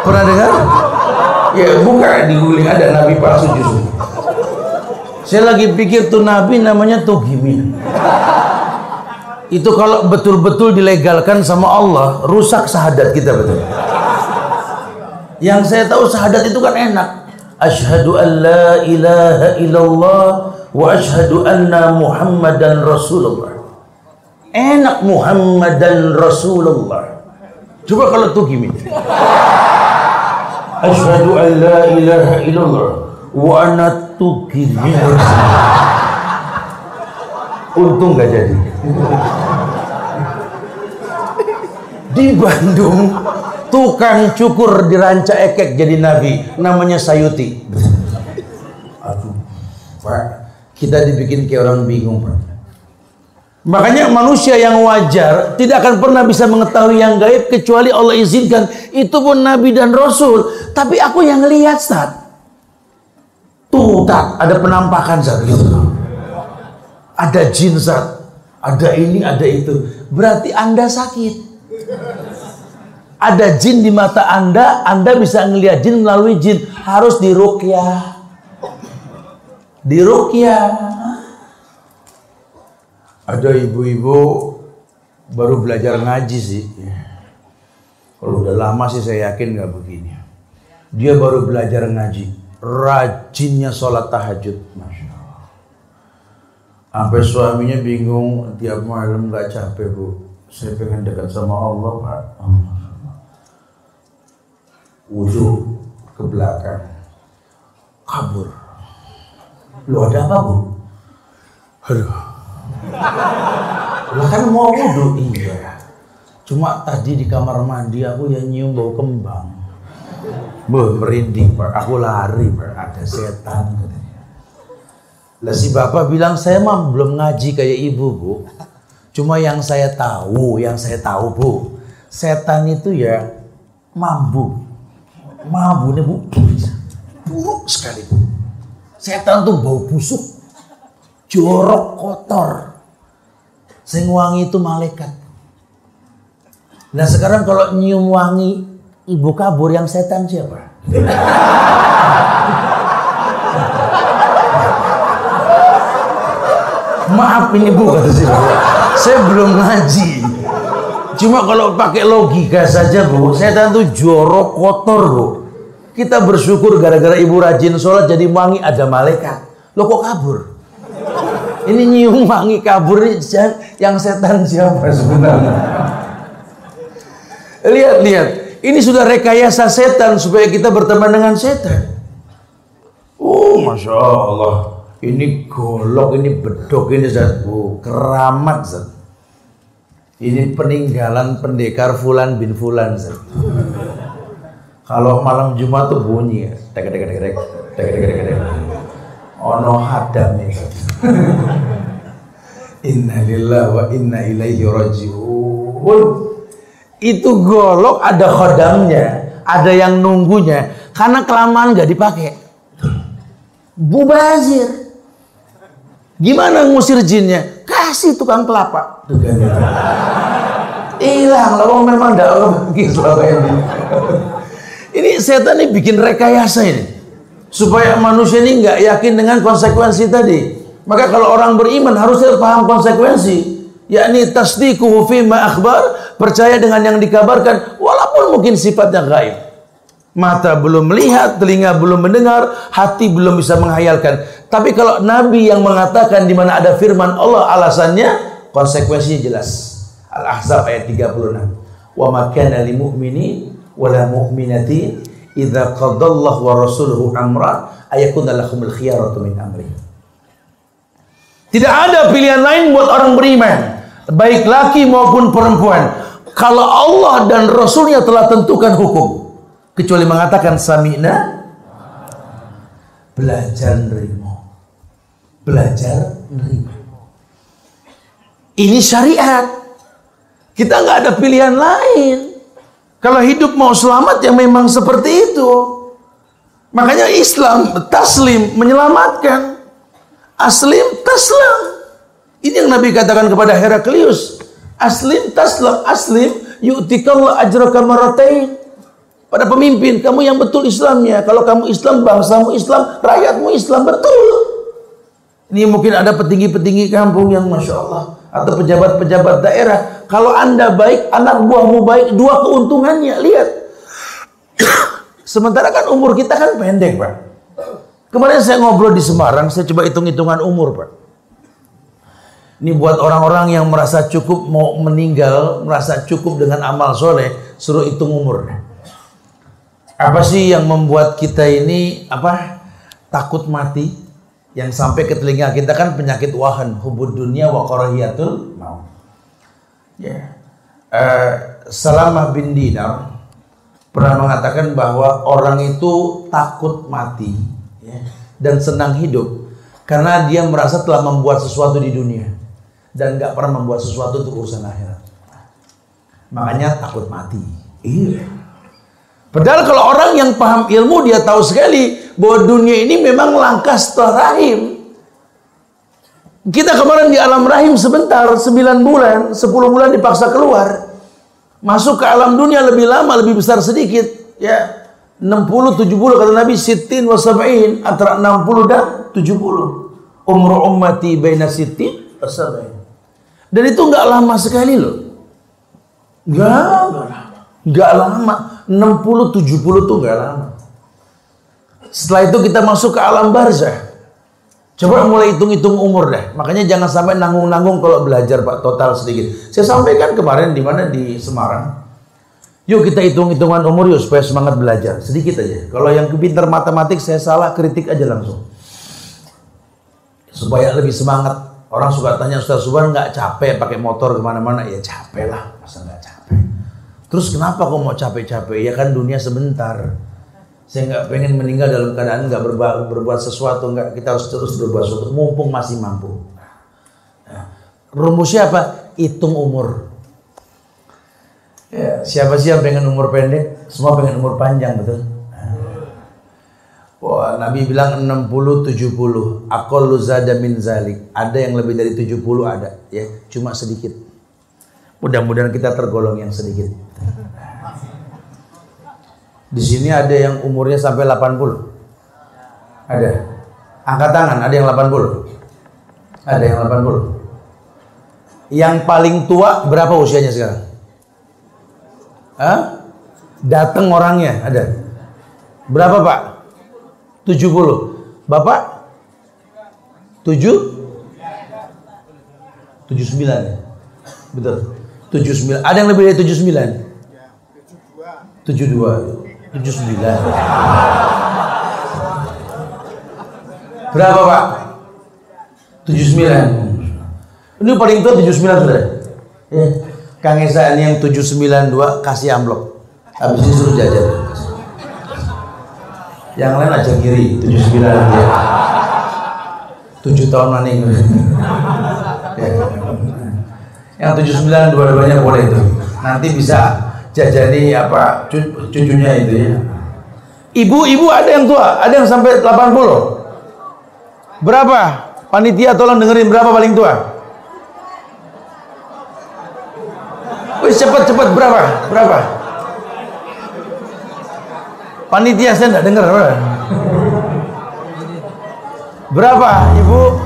Pernah dengar? Ya buka diguling ada nabi palsu justru. Saya lagi pikir tuh nabi namanya Tugimin. Itu kalau betul-betul dilegalkan sama Allah, rusak sahadat kita betul. Yang saya tahu sahadat itu kan enak. Ashhadu an la ilaha illallah wa ashhadu anna Muhammadan Rasulullah. Enak Muhammadan Rasulullah. Coba kalau tuh gini. Ashhadu an la ilaha illallah wa anna tuqimi Untung gak jadi. Di Bandung tukang cukur di ranca ekek jadi nabi namanya Sayuti. Aduh, Pak, kita dibikin kayak orang bingung, Pak. Makanya manusia yang wajar tidak akan pernah bisa mengetahui yang gaib kecuali Allah izinkan. Itu pun Nabi dan Rasul. Tapi aku yang lihat, Ustaz. Tuh, tak ada penampakan, Ustaz. Gitu. Ada jin, Ustaz. Ada ini, ada itu. Berarti Anda sakit. Ada jin di mata Anda, Anda bisa ngelihat jin melalui jin. Harus dirukyah. Dirukyah. Ada ibu-ibu baru belajar ngaji sih. Kalau udah lama sih saya yakin nggak begini. Dia baru belajar ngaji. Rajinnya sholat tahajud. Masya Allah. Sampai suaminya bingung tiap malam nggak capek bu. Saya pengen dekat sama Allah pak. Wudhu ke belakang. Kabur. Lu ada apa bu? Aduh. Lah kan mau wudhu iya. Cuma tadi di kamar mandi aku ya nyium bau kembang. Beuh, merinding pak. Aku lari pak. Ada setan katanya. Lah si bapak bilang saya mah belum ngaji kayak ibu bu. Cuma yang saya tahu, yang saya tahu bu, setan itu ya mambu. Mambu nih bu, buruk sekali bu. Setan tuh bau busuk, jorok kotor. Sing wangi itu malaikat. Nah sekarang kalau nyium wangi ibu kabur yang setan siapa? Maaf ini bu. Saya belum ngaji. Cuma kalau pakai logika saja bu, setan tuh jorok kotor bu. Kita bersyukur gara-gara ibu rajin sholat jadi wangi ada malaikat. Lo kok kabur? Ini nyium wangi kabur yang setan siapa sebenarnya? Lihat, lihat. Ini sudah rekayasa setan supaya kita berteman dengan setan. Oh, masya Allah. Ini golok, ini bedok, ini zat. Oh, keramat zat. Ini peninggalan pendekar Fulan bin Fulan zat. Kalau malam Jumat tuh bunyi ya. Tek tek tek tek tek tek tek tek. Ono hadam ya. Inna lillahi wa inna ilaihi rajiun. Itu golok ada khodamnya, ada yang nunggunya. Karena kelamaan gak dipakai. Bubazir. Gimana ngusir jinnya? Kasih tukang kelapa. Hilang lah, memang tidak lagi selama ini. Ini setan ini bikin rekayasa ini. Supaya manusia ini nggak yakin dengan konsekuensi tadi. Maka kalau orang beriman harusnya paham konsekuensi. Yakni tasdiquhu fima akhbar, percaya dengan yang dikabarkan walaupun mungkin sifatnya gaib. Mata belum melihat, telinga belum mendengar, hati belum bisa menghayalkan. Tapi kalau Nabi yang mengatakan di mana ada firman Allah alasannya, konsekuensinya jelas. Al-Ahzab ayat 36. Wa ma kana lil mu'mini wala mu'minati idza qadallahu wa rasuluhu amra ayakuna lahumul khiyaratu min amri. Tidak ada pilihan lain buat orang beriman, baik laki maupun perempuan. Kalau Allah dan Rasulnya telah tentukan hukum, kecuali mengatakan sami'na, belajar nerima, belajar nerima. Ini syariat. Kita nggak ada pilihan lain. Kalau hidup mau selamat yang memang seperti itu. Makanya Islam taslim menyelamatkan. Aslim taslam. Ini yang Nabi katakan kepada Heraklius. Aslim taslam. Aslim yu'tikallah ajraka maratain. Pada pemimpin, kamu yang betul Islamnya. Kalau kamu Islam, bangsamu Islam, rakyatmu Islam betul. Ini mungkin ada petinggi-petinggi kampung yang Masya Allah. Atau pejabat-pejabat daerah. Kalau anda baik, anak buahmu baik. Dua keuntungannya, lihat. Sementara kan umur kita kan pendek Pak. Kemarin saya ngobrol di Semarang, saya coba hitung-hitungan umur, Pak. Ini buat orang-orang yang merasa cukup mau meninggal, merasa cukup dengan amal soleh, suruh hitung umur. Apa sih yang membuat kita ini apa takut mati? Yang sampai ke telinga kita kan penyakit wahan, hubud dunia wa karahiyatul maut. Ya. Eh, Salamah bin Dinar pernah mengatakan bahwa orang itu takut mati dan senang hidup karena dia merasa telah membuat sesuatu di dunia dan nggak pernah membuat sesuatu untuk urusan akhirat. Makanya takut mati. Iya. Padahal kalau orang yang paham ilmu dia tahu sekali bahwa dunia ini memang langkah setelah rahim. Kita kemarin di alam rahim sebentar, 9 bulan, 10 bulan dipaksa keluar. Masuk ke alam dunia lebih lama, lebih besar sedikit. Ya, 60, 70 kata Nabi, sitin wa sab'in, antara 60 dan 70. Umru ummati baina sitin wa sab'in. Dan itu nggak lama sekali loh. Nggak, nggak lama. 60, 70 tuh nggak lama. Setelah itu kita masuk ke alam barzah. Coba mulai hitung-hitung umur deh. Makanya jangan sampai nanggung-nanggung kalau belajar Pak total sedikit. Saya sampaikan kemarin di mana di Semarang. Yuk kita hitung-hitungan umur yuk supaya semangat belajar. Sedikit aja. Kalau yang pintar matematik saya salah kritik aja langsung. Supaya lebih semangat. Orang suka tanya Ustaz Subhan nggak capek pakai motor ke mana-mana? Ya capek lah, masa nggak capek. Terus kenapa kok mau capek-capek? Ya kan dunia sebentar. Saya nggak pengen meninggal dalam keadaan nggak berbuat, berbuat sesuatu, nggak kita harus terus berbuat sesuatu, mumpung masih mampu. Nah, rumusnya apa? Hitung umur. Ya, siapa sih yang pengen umur pendek? Semua pengen umur panjang, betul? Wah, Nabi bilang 60 70. Aqallu zada min zalik. Ada yang lebih dari 70 ada, ya. Cuma sedikit. Mudah-mudahan kita tergolong yang sedikit. Di sini ada yang umurnya sampai 80. Ada. Angkat tangan, ada yang 80. Ada yang 80. Yang paling tua berapa usianya sekarang? Hah? Datang orangnya, ada. Berapa, Pak? 70. Bapak? 7? 79 ya? Betul. 79. Ada yang lebih dari 79? 72. 79. Berapa, Pak? 79. Ini paling tua 79 sudah. Ya. Kang Esa ini yang 792 kasih amplop. Habis itu suruh jajan. Yang lain aja kiri, 79 dia. 7 tahun maning. ya. Yang 79 dua-duanya boleh itu. Nanti bisa jajani apa cu- cucunya itu ya. Ibu-ibu ada yang tua, ada yang sampai 80. Berapa? Panitia tolong dengerin berapa paling tua? Wih cepat-cepat berapa? Berapa? Panitia saya enggak dengar berapa? Berapa, Ibu?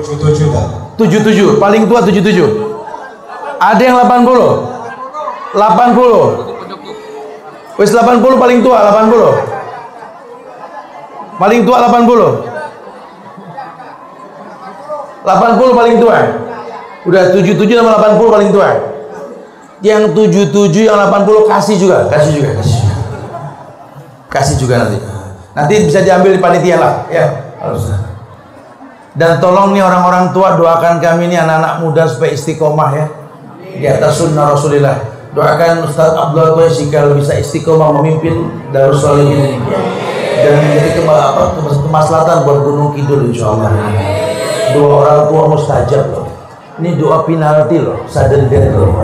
77 kan? 77, paling tua 77. Ada yang 80? 80. Wis 80 paling tua 80. Paling tua 80. 80 paling tua. Udah 77 sama 80 paling tua. Yang 77 yang 80 kasih juga, kasih juga, kasih. juga. Kasih juga nanti. Nanti bisa diambil di panitia lah, ya. Harus. Dan tolong nih orang-orang tua doakan kami nih anak-anak muda supaya istiqomah ya di atas sunnah Rasulullah. Doakan Ustaz Abdullah Qaisikal bisa istiqomah memimpin Darus Solihin ini dan menjadi apa, kemas- kemaslahatan buat Gunung Kidul insya Allah. Doa orang tua mustajab loh. Ini doa penalti loh, sudden death loh.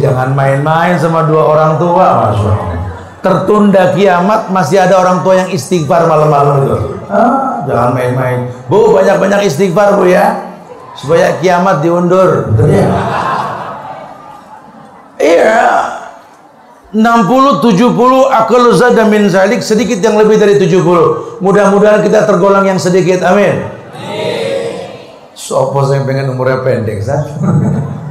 Jangan main-main sama dua orang tua, masya Allah. Tertunda kiamat masih ada orang tua yang istighfar malam-malam itu. Jangan main-main. Bu, banyak-banyak istighfar bu ya, supaya kiamat diundur. Betul ya? Iya. 60 70 akal zada min zalik sedikit yang lebih dari 70. Mudah-mudahan kita tergolong yang sedikit. Amin. Sopo saya pengen umurnya pendek, Zat?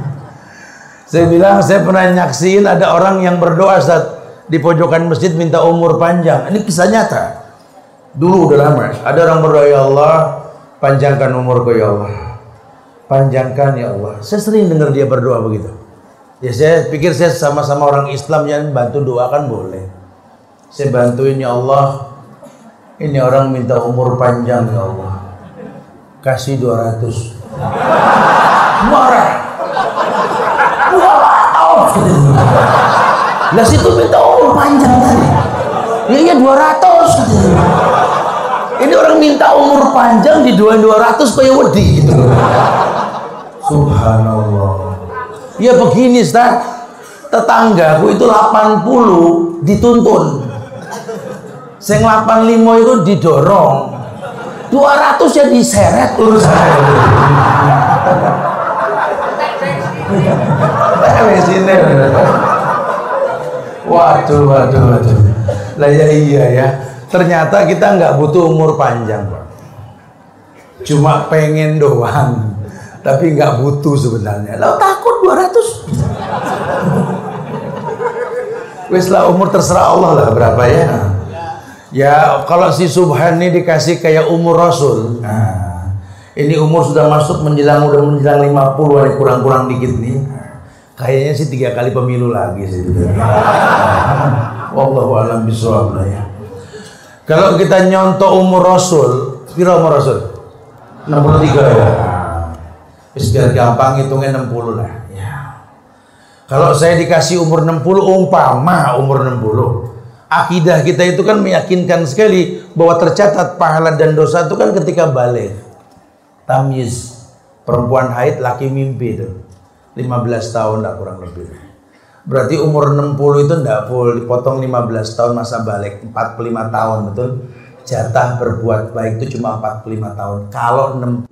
Saya bilang saya pernah nyaksiin ada orang yang berdoa Ustaz. di pojokan masjid minta umur panjang. Ini kisah nyata. Dulu udah lama. Ada orang berdoa ya Allah, panjangkan umurku ya Allah. Panjangkan ya Allah. Saya sering dengar dia berdoa begitu. Ya saya pikir saya sama-sama orang Islam yang bantu doakan boleh. Saya bantuin ya Allah. Ini orang minta umur panjang ya Allah. Kasih 200. Marah. Wow. Lah situ minta umur panjang tadi. Ya iya 200 katanya. Ini orang minta umur panjang di 200 kayak wedi gitu. Subhanallah. Ya begini Ustaz. Tetanggaku itu 80 dituntun. Sing 85 itu didorong. 200 ya diseret urusan. Wes ini. Waduh, waduh, waduh. Lah ya iya ya. Ternyata kita nggak butuh umur panjang, Pak. Cuma pengen doang. Tapi nggak butuh sebenarnya. Lah takut 200. Wes lah umur terserah Allah lah berapa ya. Ya kalau si Subhan ini dikasih kayak umur Rasul. Nah, ini umur sudah masuk menjelang udah menjelang 50 ini kurang-kurang dikit nih. Kayaknya sih tiga kali pemilu lagi sih. Wallahu alam bisawab lah ya. Kalau kita nyontok umur Rasul, kira umur Rasul? 63 ya. Wis biar gampang hitungnya 60 lah. Ya. Kalau saya dikasih umur 60 umpama umur 60. Akidah kita itu kan meyakinkan sekali bahwa tercatat pahala dan dosa itu kan ketika balik. Tamyiz. Perempuan haid, laki mimpi itu. 15 tahun lah kurang lebih. Berarti umur 60 itu enggak full, dipotong 15 tahun masa balik, 45 tahun betul. Jatah berbuat baik itu cuma 45 tahun. Kalau 60.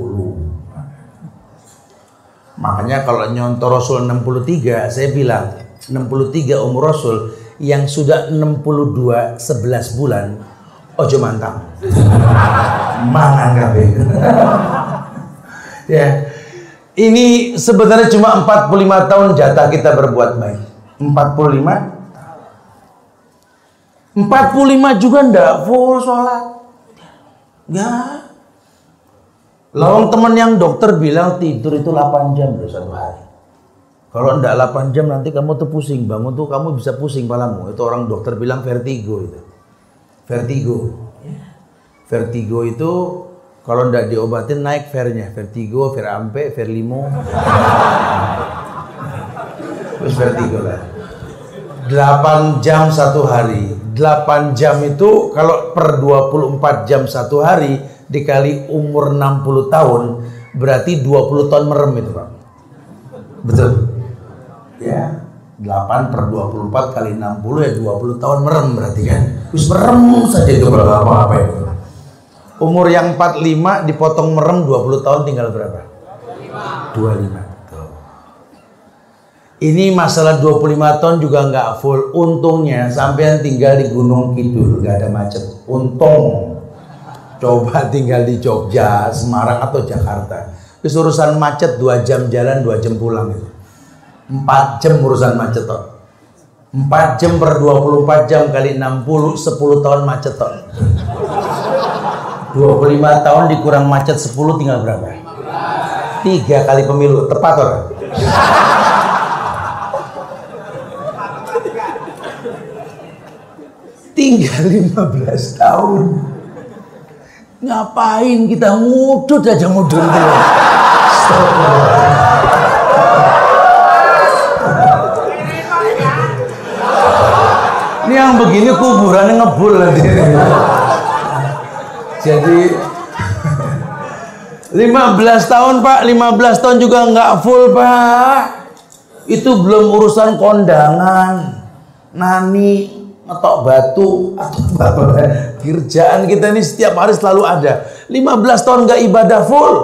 Makanya kalau nyontor Rasul 63, saya bilang 63 umur Rasul yang sudah 62 11 bulan ojo mantap. Mangan kabeh. ya. Ini sebenarnya cuma 45 tahun jatah kita berbuat baik. 45 45 juga ndak full sholat. Enggak. Lawang teman yang dokter bilang tidur itu 8 jam loh satu hari. Kalau ndak 8 jam nanti kamu tuh pusing, bangun tuh kamu bisa pusing palamu. Itu orang dokter bilang vertigo itu. Vertigo. Vertigo itu kalau ndak diobatin naik vernya. Vertigo, verampe, verlimo. Terus vertigo lah. 8 jam satu hari. 8 jam itu kalau per 24 jam satu hari dikali umur 60 tahun berarti 20 tahun merem itu Pak. Betul. Ya. 8 per 24 kali 60 ya 20 tahun merem berarti kan. Wis merem saja itu berapa apa itu. Umur yang 45 dipotong merem 20 tahun tinggal berapa? 25. Tuh. Ini masalah 25 tahun juga nggak full. Untungnya sampean tinggal di Gunung Kidul, nggak ada macet. Untung. Coba tinggal di Jogja, Semarang atau Jakarta. Kesurusan macet 2 jam jalan, 2 jam pulang itu. 4 jam urusan macet toh. 4 jam per 24 jam kali 60, 10 tahun macet toh. 25 tahun dikurang macet 10 tinggal berapa? Tiga kali pemilu, tepat orang. Tinggal 15 tahun. Ngapain kita ngudut aja ngudut itu. Ini yang begini kuburannya ngebul nanti. Jadi 15 tahun pak, 15 tahun juga nggak full pak. Itu belum urusan kondangan, nani, ngetok batu atau apa kerjaan kita ini setiap hari selalu ada. 15 tahun nggak ibadah full.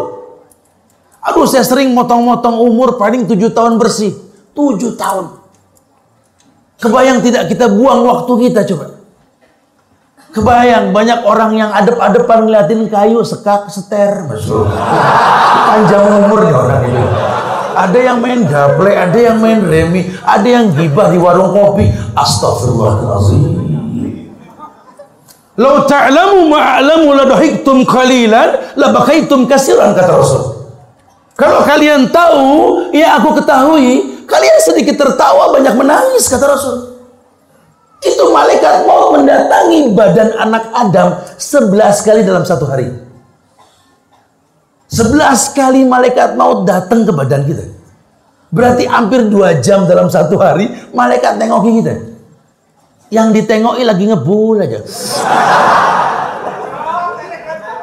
Aduh saya sering motong-motong umur paling 7 tahun bersih. 7 tahun. Kebayang tidak kita buang waktu kita coba kebayang banyak orang yang adep-adepan ngeliatin kayu sekak seter Masya panjang umurnya orang itu ada yang main gaple, ada yang main remi, ada yang gibah di warung kopi. Astagfirullahaladzim. Lau ta'lamu ma'alamu la dahiktum qalilan la bakaitum kasiran kata Rasul. Kalau kalian tahu, ya aku ketahui, kalian sedikit tertawa banyak menangis kata Rasul. Itu malaikat mau mendatangi badan anak Adam 11 kali dalam satu hari. 11 kali malaikat mau datang ke badan kita. Berarti hampir 2 jam dalam satu hari malaikat nengoki kita. Yang ditengoki lagi ngebul aja.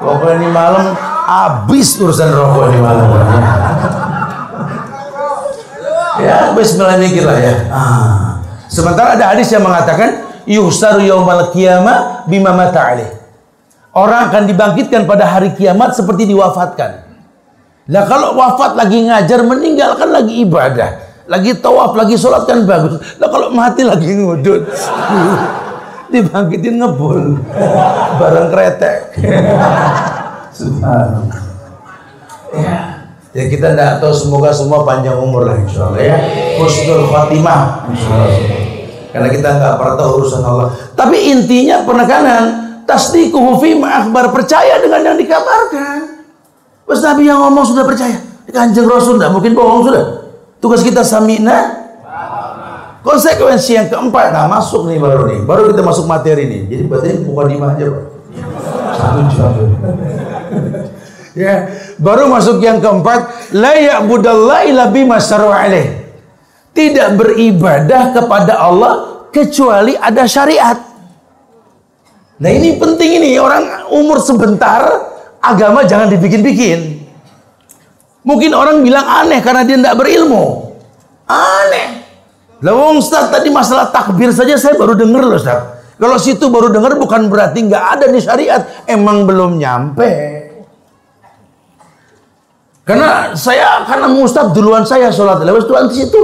Pokoknya ini malam habis urusan rokok ini malam. Ya, bismillah mikir lah ya. Ah. Sementara ada hadis yang mengatakan yuhsaru yaumal qiyamah bima mata. Orang akan dibangkitkan pada hari kiamat seperti diwafatkan. Lah kalau wafat lagi ngajar meninggalkan lagi ibadah lagi tawaf, lagi sholat kan bagus. Lah kalau mati lagi ngudut, dibangkitin ngebul, barang kretek. Subhanallah. Ya. Ya kita tidak tahu semoga semua panjang umur lah insya Allah ya. Husnul khatimah Karena kita nggak pernah tahu urusan Allah. Tapi intinya penekanan tasdiquhu fi akbar percaya dengan yang dikabarkan. Pas Nabi yang ngomong sudah percaya. Kanjeng Rasul tidak mungkin bohong sudah. Tugas kita samina. Konsekuensi yang keempat, nah masuk nih baru nih, baru kita masuk materi nih. Jadi berarti bukan lima aja, Pak. Satu jam. ya, baru masuk yang keempat, la ya'budallahi illa bima alaih. Tidak beribadah kepada Allah kecuali ada syariat. Nah ini penting ini orang umur sebentar agama jangan dibikin-bikin. Mungkin orang bilang aneh karena dia tidak berilmu. Aneh. Lawang Ustaz tadi masalah takbir saja saya baru dengar loh Ustaz. Kalau situ baru dengar bukan berarti nggak ada di syariat. Emang belum nyampe. Karena saya karena Ustaz duluan saya sholat lewat Tuhan di situ.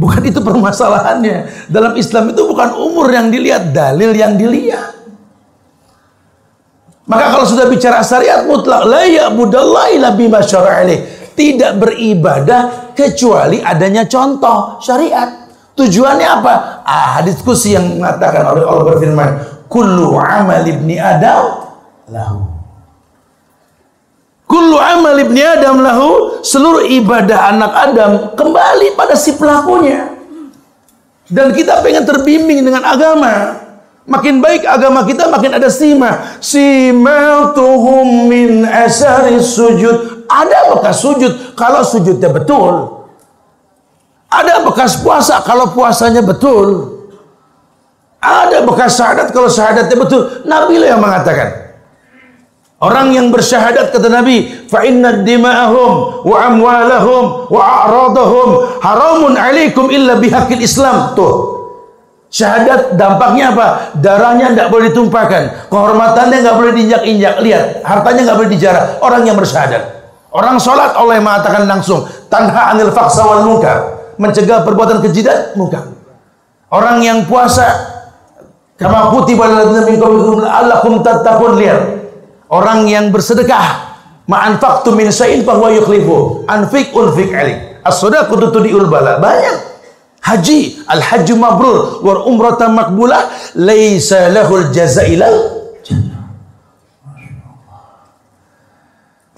Bukan itu permasalahannya. Dalam Islam itu bukan umur yang dilihat, dalil yang dilihat. Maka kalau sudah bicara syariat mutlak, la ya'budallahi illa bima Tidak beribadah kecuali adanya contoh syariat. Tujuannya apa? Ah, diskusi yang mengatakan oleh Allah berfirman, "Kullu amal ibni Adam lahu." Kullu amal ibni Adam lahu, seluruh ibadah anak Adam kembali pada si pelakunya. Dan kita pengen terbimbing dengan agama. Makin baik agama kita, makin ada sima. tuhum min asari sujud. Ada bekas sujud kalau sujudnya betul. Ada bekas puasa kalau puasanya betul. Ada bekas syahadat kalau syahadatnya betul. Nabi lah yang mengatakan. Orang yang bersyahadat kata Nabi, fa inna dima'ahum wa amwalahum wa a'radahum haramun alaikum illa bihaqil Islam. Tuh. Syahadat dampaknya apa? Darahnya tidak boleh ditumpahkan, kehormatannya nggak boleh diinjak-injak. Lihat, hartanya nggak boleh dijarah. Orang yang bersyahadat. Orang sholat Allah yang mengatakan langsung tanha anil faksa wal munkar, mencegah perbuatan keji dan munkar. Orang yang puasa kama kutiba ladzina min qablikum la'allakum tattaqun lihat. Orang yang bersedekah ma'anfaqtu min syai'in fa huwa yukhlifu. Anfiq unfiq alik. As-sadaqatu tudiul bala. Banyak haji al hajju mabrur war umratan makbulah laisa lahul jazailal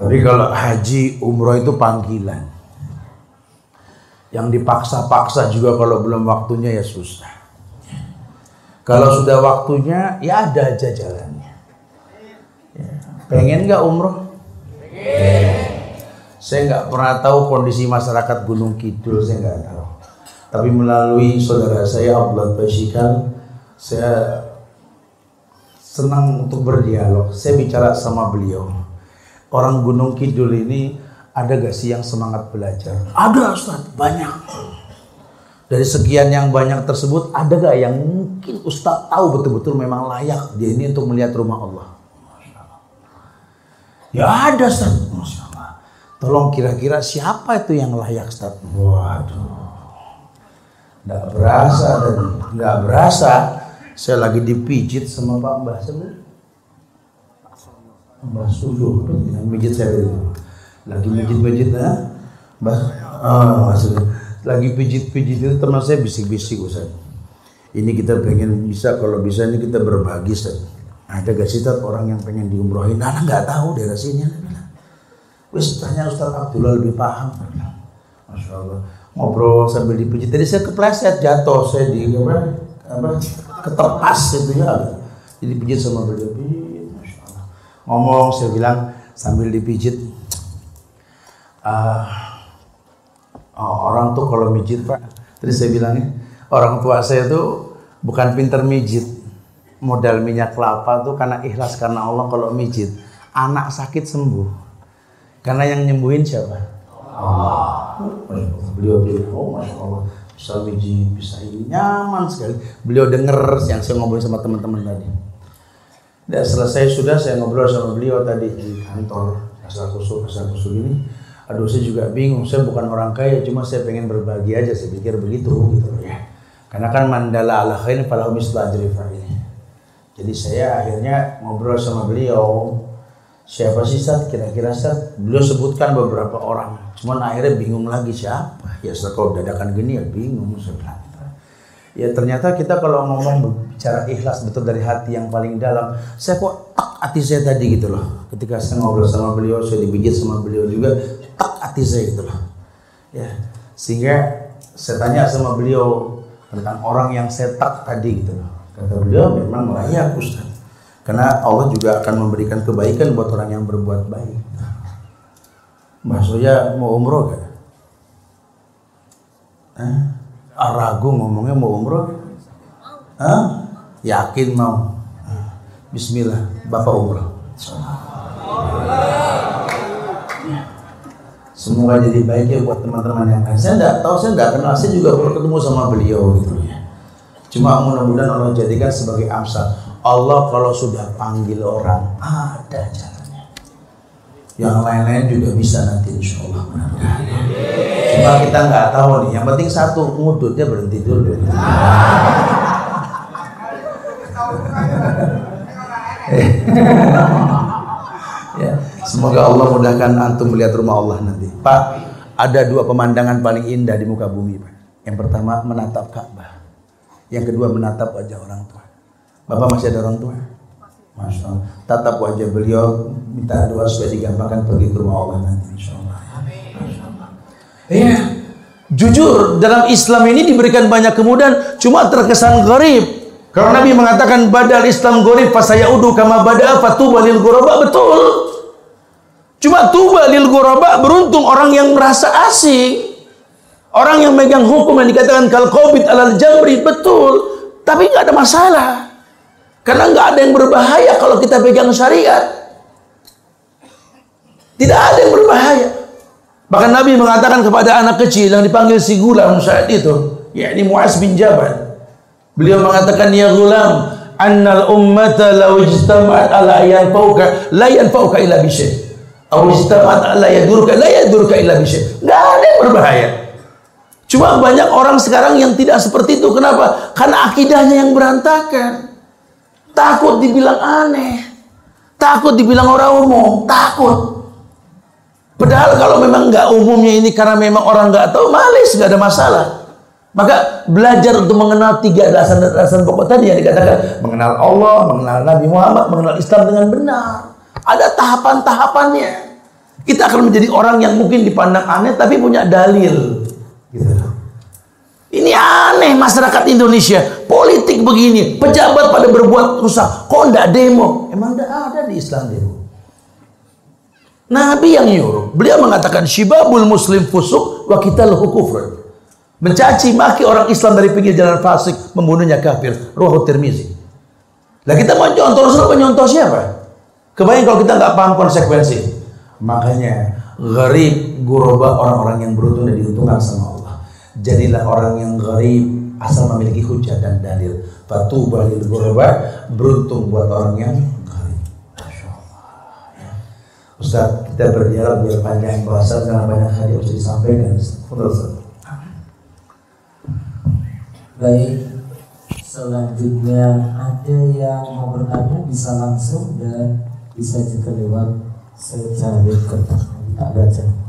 Tapi kalau haji umroh itu panggilan. Yang dipaksa-paksa juga kalau belum waktunya ya susah. Kalau sudah waktunya ya ada aja jalannya. Pengen nggak umroh? Pengen. Saya nggak pernah tahu kondisi masyarakat Gunung Kidul, saya nggak tahu. Tapi melalui saudara saya Abdullah Bashikal, saya senang untuk berdialog. Saya bicara sama beliau. Orang Gunung Kidul ini ada gak sih yang semangat belajar? Ada Ustaz, banyak. Dari sekian yang banyak tersebut, ada gak yang mungkin Ustaz tahu betul-betul memang layak dia ini untuk melihat rumah Allah? Ya ada Ustaz. Masya Allah. Tolong kira-kira siapa itu yang layak Ustaz? Waduh. Nggak berasa dan nggak berasa saya lagi dipijit sama Pak Mbah sebenarnya. Mbah Suluh yang mijit saya dulu. Lagi mijit-mijit ya. Mbah Ah, maksudnya lagi pijit-pijit itu teman saya bisik-bisik Ustaz. Ini kita pengen bisa kalau bisa ini kita berbagi Ustaz. Ada gak sih orang yang pengen diumrohin? Anak nggak tahu daerah sini. Wis tanya Ustaz Abdullah lebih paham. Masya Allah. Ngobrol sambil dipijit. Tadi saya kepleset jatuh saya di apa? apa ketepas gitu ya. Jadi pijit sama beliau. Ngomong saya bilang sambil dipijit. Ah, Oh, orang tuh kalau mijit pak, tadi saya bilangnya orang tua saya tuh bukan pinter mijit, modal minyak kelapa tuh karena ikhlas karena Allah kalau mijit, anak sakit sembuh, karena yang nyembuhin siapa? Allah. Beliau bilang, oh Allah bisa mijit, bisa ini. Nyaman sekali. Beliau denger yang saya ngobrol sama teman-teman tadi. Dan selesai sudah saya ngobrol sama beliau tadi di kantor. Asal kusuk asal kusuk ini. Aduh saya juga bingung. Saya bukan orang kaya cuma saya pengen berbagi aja. Saya pikir begitu gitu ya. Karena kan mandala ala khair falahu mislu ajri fa'ilih jadi saya akhirnya ngobrol sama beliau. Siapa sih Sat? Kira-kira Sat? Beliau sebutkan beberapa orang. Cuman akhirnya bingung lagi siapa? Ya setelah kalau dadakan gini ya bingung bilang ya ternyata kita kalau ngomong bicara ikhlas betul dari hati yang paling dalam saya kok tak hati saya tadi gitu loh. Ketika saya ngobrol sama beliau saya dibijit sama beliau juga tak hati saya gitu loh. Ya sehingga saya tanya sama beliau tentang orang yang saya tak tadi gitu loh kata beliau memang layak Ustaz karena Allah juga akan memberikan kebaikan buat orang yang berbuat baik maksudnya mau umroh gak? Hah? Ah, ragu ngomongnya mau umroh Hah? yakin mau Bismillah Bapak umroh Semoga jadi baik ya buat teman-teman yang lain. Saya enggak tahu, saya enggak kenal, saya juga baru ketemu sama beliau gitu. Cuma mudah-mudahan Allah jadikan sebagai amsal. Allah kalau sudah panggil orang, ada caranya. Yang lain-lain juga bisa nanti insya Allah. Cuma kita nggak tahu nih. Yang penting satu, ngudutnya berhenti dulu. ya. Semoga Allah mudahkan antum melihat rumah Allah nanti. Pak, ada dua pemandangan paling indah di muka bumi, Pak. Yang pertama menatap Ka'bah. Yang kedua menatap wajah orang tua. Bapak masih ada orang tua? Masya Allah. Tatap wajah beliau, minta doa supaya digampangkan pergi ke rumah Allah nanti, insya Allah. Iya. Jujur, dalam Islam ini diberikan banyak kemudahan, cuma terkesan gharib. Kalau Nabi mengatakan badal Islam gharib, fasayaudu kama bada'a fatuba lil ghuraba, betul. Cuma tuba lil ghuraba beruntung orang yang merasa asing. Orang yang megang hukum yang dikatakan qabid alal jamri betul, tapi nggak ada masalah. Karena nggak ada yang berbahaya kalau kita pegang syariat. Tidak ada yang berbahaya. Bahkan Nabi mengatakan kepada anak kecil yang dipanggil si gulam saat itu, yakni Muaz bin Jabal. Beliau mengatakan ya gulam, annal ummata law ijtama'at ala yanfauka la yanfauka illa bi syai'. Aw ijtama'at ala yadurka la yadurka illa bi syai'. Enggak ada yang berbahaya. Cuma banyak orang sekarang yang tidak seperti itu. Kenapa? Karena akidahnya yang berantakan. Takut dibilang aneh. Takut dibilang orang umum. Takut. Padahal kalau memang nggak umumnya ini karena memang orang nggak tahu, malis nggak ada masalah. Maka belajar untuk mengenal tiga dasar-dasar pokok tadi yang dikatakan mengenal Allah, mengenal Nabi Muhammad, mengenal Islam dengan benar. Ada tahapan-tahapannya. Kita akan menjadi orang yang mungkin dipandang aneh tapi punya dalil. Gitu. Ini aneh masyarakat Indonesia. Politik begini, pejabat pada berbuat rusak. Kok enggak demo? Emang enggak ada di Islam demo. Nabi yang nyuruh. Beliau mengatakan syibabul muslim fusuk wa qitaluhu kufrun. Mencaci maki orang Islam dari pinggir jalan fasik, membunuhnya kafir. Ruhu Tirmizi. Lah kita mau contoh Rasul penyontoh siapa? Kebayang kalau kita nggak paham konsekuensi. Makanya gharib guroba orang-orang yang beruntung dan diuntungkan sama Allah. Jadilah orang yang gharib asal memiliki hujah dan dalil. Fatuba lil guroba beruntung buat orang yang gharib. Masya Allah. Ya. Ustaz, kita berdialog biar panjang bahasa karena banyak hal yang harus disampaikan. Ustaz. Baik, selanjutnya ada yang mau bertanya bisa langsung dan bisa juga lewat secara kertas tak baca.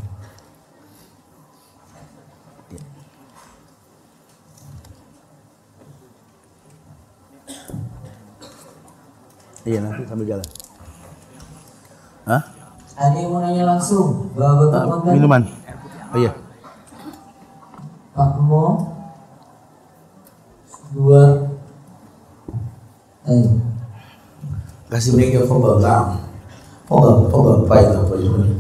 Iya nanti sambil jalan. Hah? Ada yang mau nanya langsung? Ah, konten? minuman. Oh iya. Pak Mo dua eh Kasih mereka. Naam. Fadal, fadal. Baik, Pak Jumani.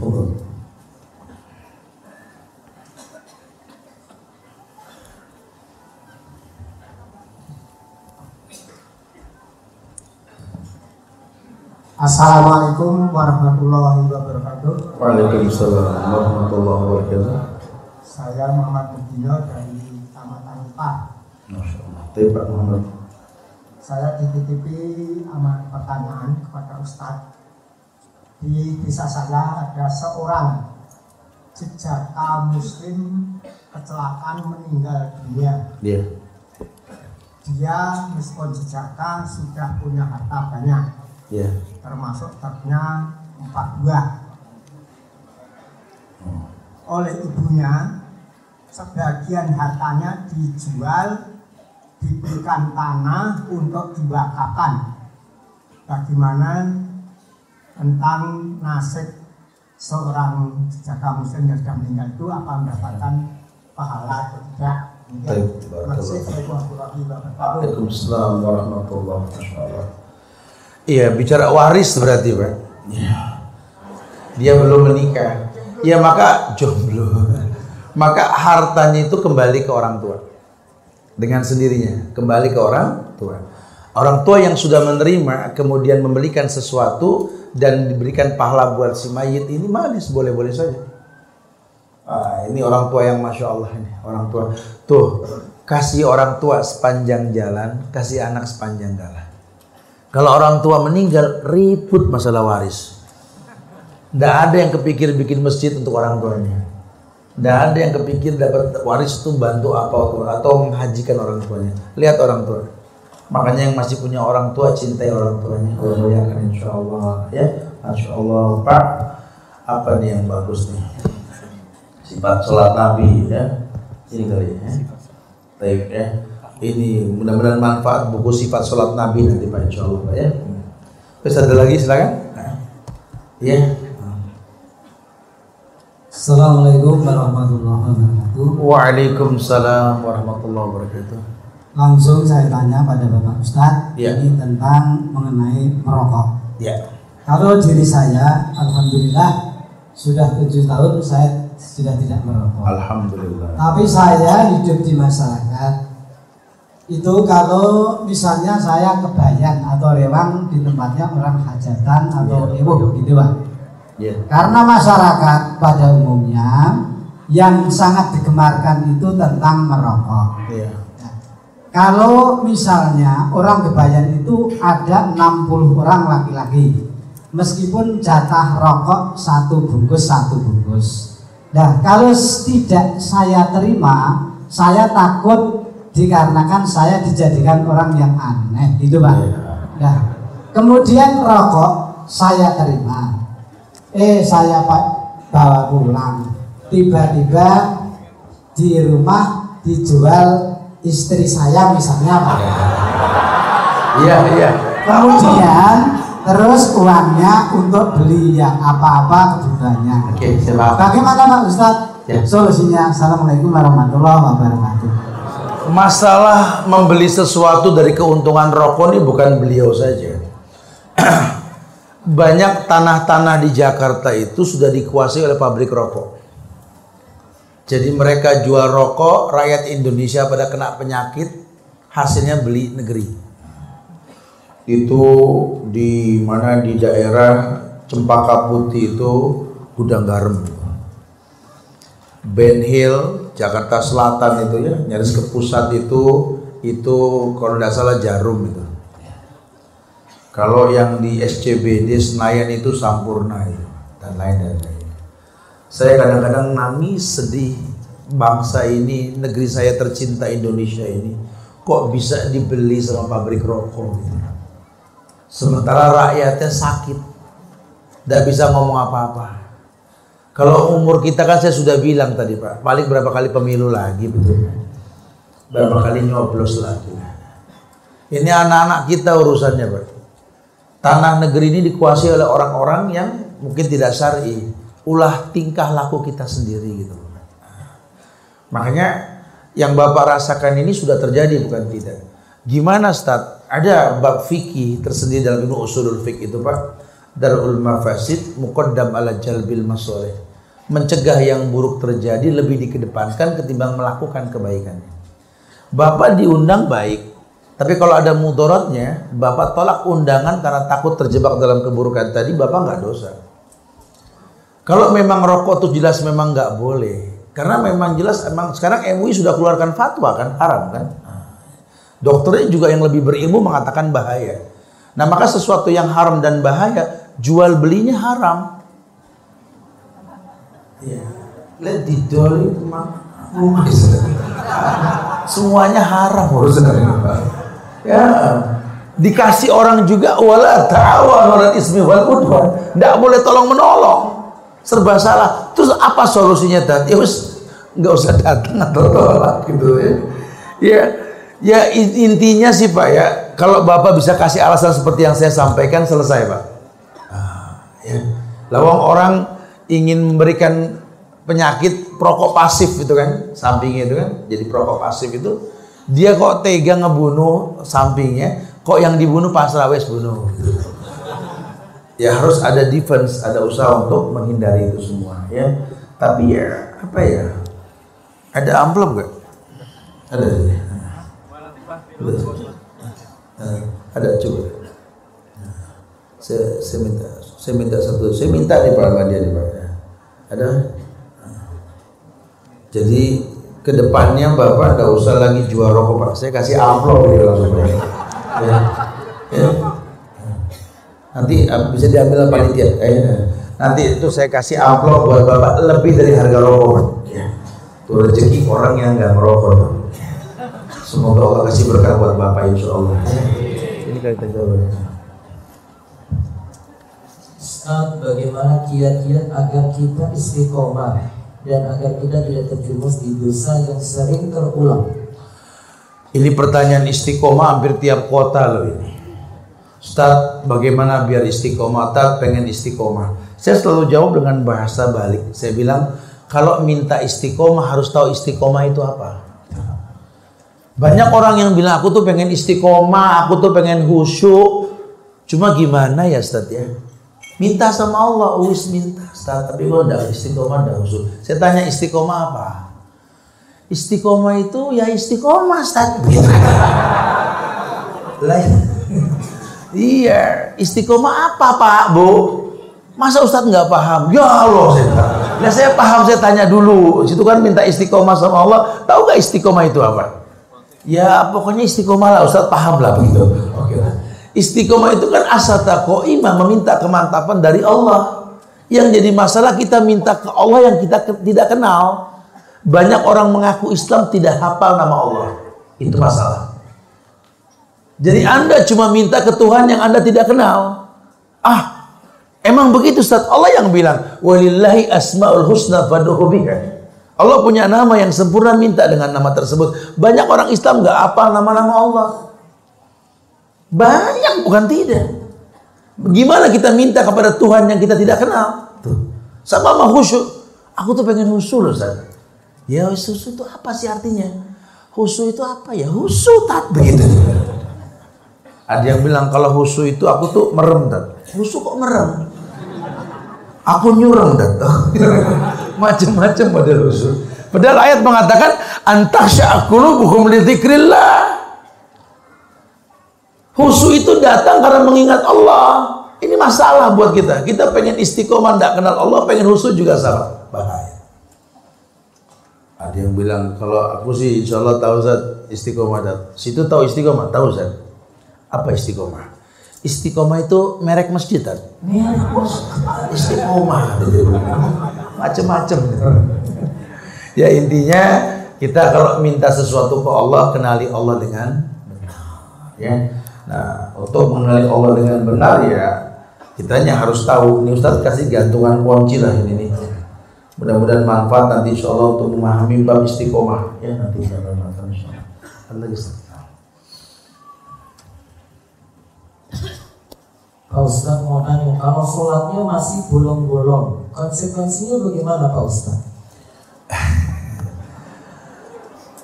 Assalamualaikum warahmatullahi wabarakatuh. Waalaikumsalam warahmatullahi wabarakatuh. Saya Muhammad Mudino dari Taman Pak. Masya Allah. Pak Muhammad. Saya dititipi amat pertanyaan kepada Ustadz. Di desa saya ada seorang jejaka muslim kecelakaan meninggal dunia. Iya. Dia meskipun jejaka sudah punya harta banyak, Iya. termasuk truknya empat buah. Oleh ibunya, sebagian hartanya dijual, diberikan tanah untuk diwakafkan. Bagaimana tentang nasib seorang jejaka muslim yang sudah meninggal itu apa mendapatkan pahala atau tidak? Baik, kasih. Assalamualaikum. Waalaikumsalam warahmatullahi wabarakatuh. Iya, bicara waris berarti, Pak. Iya. Dia belum menikah. Ya maka jomblo. Maka hartanya itu kembali ke orang tua. Dengan sendirinya, kembali ke orang tua. Orang tua yang sudah menerima kemudian membelikan sesuatu dan diberikan pahala buat si mayit ini manis boleh-boleh saja. Ah, ini orang tua yang masya Allah ini orang tua. Tuh kasih orang tua sepanjang jalan, kasih anak sepanjang jalan. Kalau orang tua meninggal ribut masalah waris. Tidak ada yang kepikir bikin masjid untuk orang tuanya. Tidak ada yang kepikir dapat waris itu bantu apa atau, menghajikan orang tuanya. Lihat orang tua. Makanya yang masih punya orang tua cintai orang tuanya. Muliakan insya Allah ya. Masya Allah Pak. Apa nih yang bagus nih? Sifat sholat Nabi ya. Ini kali ya. Baik ya. Ini mudah-mudahan manfaat buku sifat sholat Nabi nanti Pak insya Allah Pak ya. Terus ada lagi silakan. Ya. Assalamualaikum warahmatullahi wabarakatuh. Waalaikumsalam warahmatullahi wabarakatuh. Langsung saya tanya pada Bapak Ustadz Ya. ini tentang mengenai merokok. Ya. Kalau diri saya, alhamdulillah sudah tujuh tahun saya sudah tidak merokok. Alhamdulillah. Tapi saya hidup di masyarakat itu kalau misalnya saya kebayan atau rewang di tempatnya orang hajatan atau ibu gitu pak. Ya. Karena masyarakat pada umumnya yang sangat digemarkan itu tentang merokok. Ya. Kalau misalnya orang kebayan itu ada 60 orang laki-laki Meskipun jatah rokok satu bungkus satu bungkus Nah kalau tidak saya terima Saya takut dikarenakan saya dijadikan orang yang aneh gitu Pak Nah kemudian rokok saya terima Eh saya pak bawa pulang Tiba-tiba di rumah dijual istri saya misalnya Pak. Iya, iya. Kemudian terus uangnya untuk beli yang apa-apa kebutuhannya. Oke, paham. Bagaimana Pak Ustadz? Ya. Solusinya Assalamualaikum warahmatullahi wabarakatuh. Masalah membeli sesuatu dari keuntungan rokok ini bukan beliau saja. Banyak tanah-tanah di Jakarta itu sudah dikuasai oleh pabrik rokok. Jadi mereka jual rokok, rakyat Indonesia pada kena penyakit, hasilnya beli negeri. Itu di mana di daerah Cempaka Putih itu gudang garam. Ben Hill, Jakarta Selatan itu ya, nyaris ke pusat itu itu kalau tidak salah Jarum itu. Kalau yang di SCBD Senayan itu Sampurna itu dan lain dan lain. Saya kadang-kadang nangis sedih bangsa ini, negeri saya tercinta Indonesia ini kok bisa dibeli sama pabrik rokok gitu. Sementara rakyatnya sakit, tidak bisa ngomong apa-apa. Kalau umur kita kan saya sudah bilang tadi Pak, paling berapa kali pemilu lagi betul? Berapa kali nyoblos lagi? Ini anak-anak kita urusannya Pak. tanah negeri ini dikuasai oleh orang-orang yang mungkin tidak syar'i. Ulah tingkah laku kita sendiri gitu. Makanya yang Bapak rasakan ini sudah terjadi bukan tidak. Gimana Ustaz? Ada bab fikih tersendiri dalam ilmu usulul fikih itu Pak. Darul mafasid muqaddam ala jalbil masoleh. Mencegah yang buruk terjadi lebih dikedepankan ketimbang melakukan kebaikan. Bapak diundang baik, tapi kalau ada mudorotnya, Bapak tolak undangan karena takut terjebak dalam keburukan tadi, Bapak nggak dosa. Kalau memang rokok itu jelas memang nggak boleh, karena memang jelas emang sekarang MUI sudah keluarkan fatwa kan haram kan. Dokternya juga yang lebih berilmu mengatakan bahaya. Nah maka sesuatu yang haram dan bahaya jual belinya haram. Ya, let didol itu mah semuanya haram Pak. Ya, dikasih orang juga wala ta'awanu 'alal ismi wal udwan. Enggak boleh tolong menolong. Serba salah. Terus apa solusinya tadi? Ya wis enggak usah datang atau tolak gitu ya. Ya, ya in- intinya sih Pak ya, kalau Bapak bisa kasih alasan seperti yang saya sampaikan selesai Pak. Ah, ya. Lawang orang ingin memberikan penyakit perokok pasif itu kan, sampingnya itu kan, jadi perokok pasif itu dia kok tega ngebunuh sampingnya, kok yang dibunuh pasrah wes bunuh. Ya harus ada defense, ada usaha untuk menghindari itu semua ya. Tapi ya apa ya? Ada amplop gak? Ada. Eh, Ada coba. Saya minta, saya minta satu, saya minta nih Pak Ahmad nih Pak. Ada? Jadi ke depannya Bapak nggak usah lagi jual rokok Pak. Saya kasih amplop gitu langsung Pak. Ya. Ya. Nanti ah, bisa diambil panitia. Eh, nanti itu saya kasih amplop buat Bapak lebih dari harga rokok Pak. Ya. Itu rezeki orang yang nggak merokok. Pak. Semoga Allah kasih berkah buat Bapak insya Allah. Ini jawabannya. Ustaz, bagaimana kiat-kiat agar kita istiqomah dan agar kita tidak terjumus di dosa yang sering terulang? Ini pertanyaan istiqomah hampir tiap kota loh ini. Ustaz, bagaimana biar istiqomah? Ustaz, pengen istiqomah. Saya selalu jawab dengan bahasa balik. Saya bilang, kalau minta istiqomah harus tahu istiqomah itu apa. Banyak orang yang bilang, aku tuh pengen istiqomah, aku tuh pengen khusyuk. Cuma gimana ya Ustaz ya? Minta sama Allah, wis minta Ustaz. Tapi kalau enggak istiqomah, enggak khusyuk. Saya tanya istiqomah apa? Istiqomah itu ya istiqomah Ustaz. Gitu. Iya, istiqomah apa Pak Bu? Masa Ustadz nggak paham? Ya Allah, saya bilang. Nah saya paham, saya tanya dulu. Situ kan minta istiqomah sama Allah. Tahu nggak istiqomah itu apa? Ya pokoknya istiqomah lah, Ustadz paham lah begitu. Istiqomah itu kan asata imam meminta kemantapan dari Allah. Yang jadi masalah kita minta ke Allah yang kita ke- tidak kenal. Banyak orang mengaku Islam tidak hafal nama Allah. Itu masalah. Jadi Anda cuma minta ke Tuhan yang Anda tidak kenal. Ah, emang begitu Ustaz? Allah yang bilang, "Walillahi asmaul husna fad'uhu biha." Allah punya nama yang sempurna, minta dengan nama tersebut. Banyak orang Islam nggak hafal nama-nama Allah. Banyak bukan tidak. Gimana kita minta kepada Tuhan yang kita tidak kenal? Tuh. Sama sama khusyuk. Aku tuh pengen khusyuk loh Ustaz. Ya khusyuk itu apa sih artinya? Khusyuk itu apa ya? Khusyuk tat begitu. Ada yang bilang kalau husu itu aku tuh merem tat. Husu kok merem? Aku nyurang tat. Macam-macam model husu. Padahal ayat mengatakan antasya qulubuhum li dzikrillah. Husu itu datang karena mengingat Allah. Ini masalah buat kita. Kita pengen istiqomah tidak kenal Allah, pengen husu juga sama. Bahaya. Ada yang bilang kalau aku sih insya Allah tahu Zat istiqomah dat. Situ tahu istiqomah, tahu Zat. Apa istiqomah? Istiqomah itu merek masjid masjid. Istiqomah. Macem-macem. ya intinya kita kalau minta sesuatu ke Allah kenali Allah dengan benar. Ya. Nah untuk mengenali Allah dengan benar ya kitanya harus tahu. Ini Ustaz kasih gantungan kunci lah ini nih. Mudah-mudahan manfaat nanti insya Allah untuk memahami bab istiqomah ya nanti insya Allah insya Allah. Ustaz? Pak Ustadz mau nanya, kalau sholatnya masih bolong-bolong, konsekuensinya bagaimana Pak Ustadz?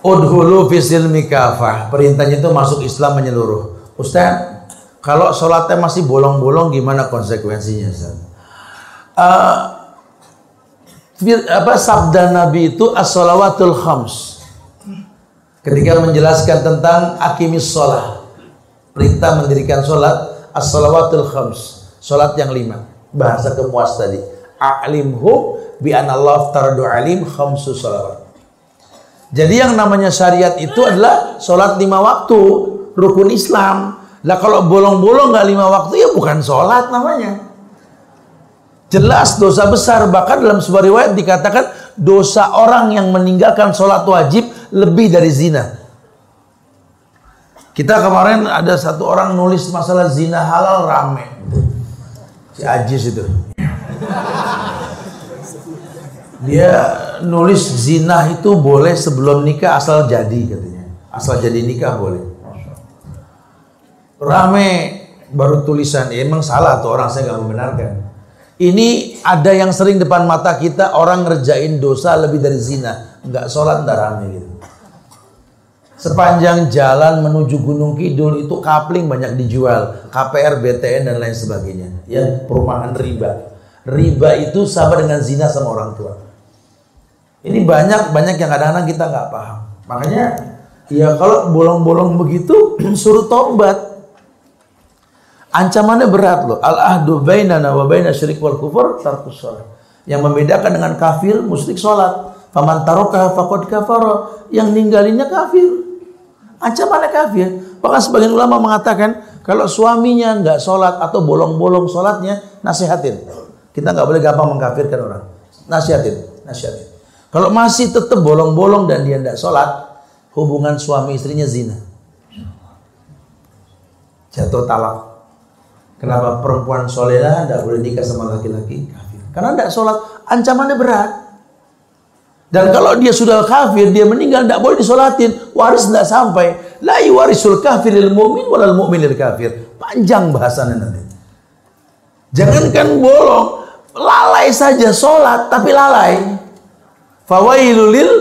Udhulu fisilmi kafah. Perintahnya itu masuk Islam menyeluruh. Ustaz, kalau sholatnya masih bolong-bolong gimana konsekuensinya? Ustaz? Uh, apa sabda Nabi itu as-salawatul khams. Ketika menjelaskan tentang akimis sholat. Perintah mendirikan sholat as-salawatul khams. Sholat yang lima. Bahasa kemuas tadi. A'limhu bi anallah tardu alim khamsu salawat. Jadi yang namanya syariat itu adalah sholat lima waktu, rukun Islam. Lah kalau bolong-bolong nggak lima waktu ya bukan sholat namanya. Jelas dosa besar bahkan dalam sebuah riwayat dikatakan dosa orang yang meninggalkan sholat wajib lebih dari zina. Kita kemarin ada satu orang nulis masalah zina halal rame. Si Ajis itu. Dia nulis zina itu boleh sebelum nikah asal jadi katanya. Asal jadi nikah boleh. Rame baru tulisan, ya, emang salah tuh orang saya nggak membenarkan. Ini ada yang sering depan mata kita orang ngerjain dosa lebih dari zina, nggak sholat nggak rame gitu. Sepanjang jalan menuju Gunung Kidul itu kapling banyak dijual, KPR, BTN dan lain sebagainya. Ya perumahan riba. Riba itu sama dengan zina sama orang tua. Ini banyak banyak yang kadang-kadang kita nggak paham. Makanya ya kalau bolong-bolong begitu suruh tobat. Ancamannya berat loh. Al ahdu bainana wa baina syirik wal kufur tarkus shalah. Yang membedakan dengan kafir musyrik salat. Faman taroka faqad kafara. Yang ninggalinnya kafir. Ancamannya kafir. Bahkan sebagian ulama mengatakan kalau suaminya nggak sholat atau bolong-bolong sholatnya nasihatin. Kita nggak boleh gampang mengkafirkan orang. Nasihatin, nasihatin. Kalau masih tetap bolong-bolong dan dia tidak sholat, hubungan suami istrinya zina. Jatuh talak. Kenapa perempuan soleha tidak boleh nikah sama laki-laki kafir? Karena tidak sholat, ancamannya berat. Dan kalau dia sudah kafir, dia meninggal tidak boleh disolatin, waris tidak sampai. La warisul kafiril mu'min walal mu'minil kafir. Panjang bahasannya nanti. Jangankan bolong, lalai saja sholat tapi lalai. Fawailulil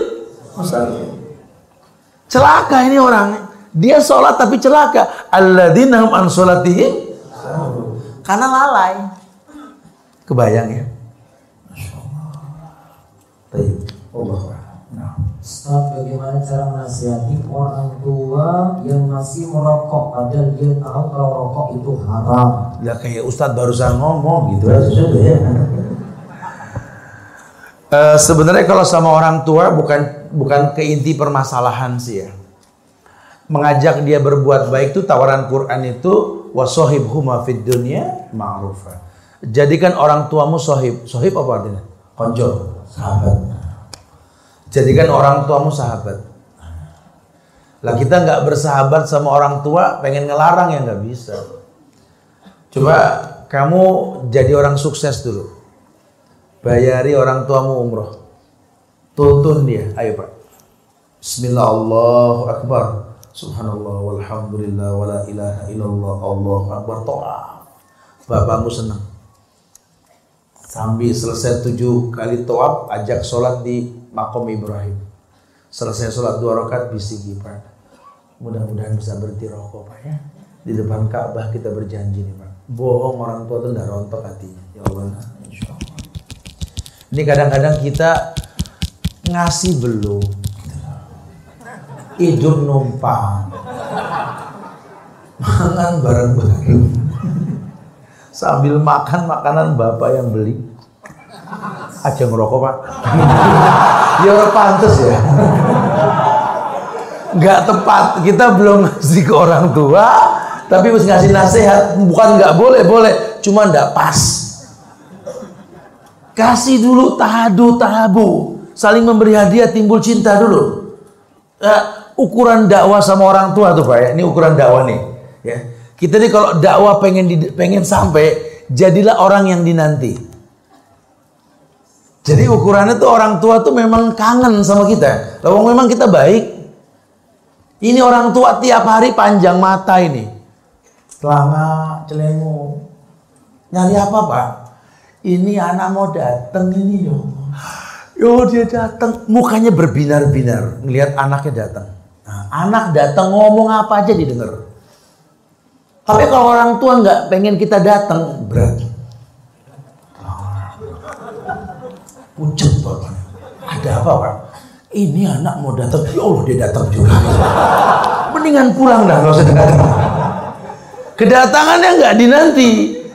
Celaka ini orang. Dia sholat tapi celaka. Alladzina hum an sholatihim karena lalai. Kebayang ya? Baik. Allah. Nah. Ustaz, bagaimana cara menasihati orang tua yang masih merokok padahal dia tahu kalau rokok itu haram? Ya kayak Ustadz barusan ngomong gitu aja sudah ya. Eh, sebenarnya kalau sama orang tua bukan bukan ke inti permasalahan sih ya. Mengajak dia berbuat baik itu tawaran Quran itu wasohib huma fid dunya ma'rufa. Jadikan orang tuamu sohib. Sohib apa artinya? Konco, sahabat. Jadikan orang tuamu sahabat. Lah kita nggak bersahabat sama orang tua, pengen ngelarang ya nggak bisa. Coba kamu jadi orang sukses dulu. Bayari orang tuamu umroh. Tuntun dia. Ayo Pak. Bismillah. Subhanallah walhamdulillah wala ilaha illallah Allahu Akbar. To'af. Bapakmu senang. Sambil selesai tujuh kali to'af, ajak sholat di makom Ibrahim. Selesai sholat dua rakaat bisiki Pak. Mudah-mudahan bisa berhenti rokok Pak ya. Di depan Ka'bah kita berjanji nih Pak. Bohong orang tua tuh nggak rontok hatinya. Ya Allah. Insya Allah. Ini kadang-kadang kita ngasih belum. Hidup numpang. Makan bareng-bareng. Sambil makan makanan bapak yang beli. Aja ngerokok pak. ya orang pantas ya. Nggak tepat. Kita belum ngasih ke orang tua. Tapi harus ngasih nasihat. Bukan nggak boleh, boleh. Cuma nggak pas. Kasih dulu tahadu tahabu. Saling memberi hadiah timbul cinta dulu. Ukuran dakwah sama orang tua tuh Pak ya. Ini ukuran dakwah nih. Ya. Kita nih kalau dakwah pengen di- pengen sampai jadilah orang yang dinanti. Jadi ukurannya tuh orang tua tuh memang kangen sama kita. Kalau memang kita baik. Ini orang tua tiap hari panjang mata ini. Celana, celemu. Nyari apa pak? Ini anak mau datang ini yo. Yo dia datang, mukanya berbinar-binar ngelihat anaknya datang. Anak datang ngomong apa aja didengar. Tapi kalau orang tua nggak pengen kita datang, berat. Pucet bapaknya. Ada apa pak? Ini anak mau datang, ya Allah dia datang juga. Mendingan pulang dah, nggak usah datang. Kedatangannya nggak dinanti,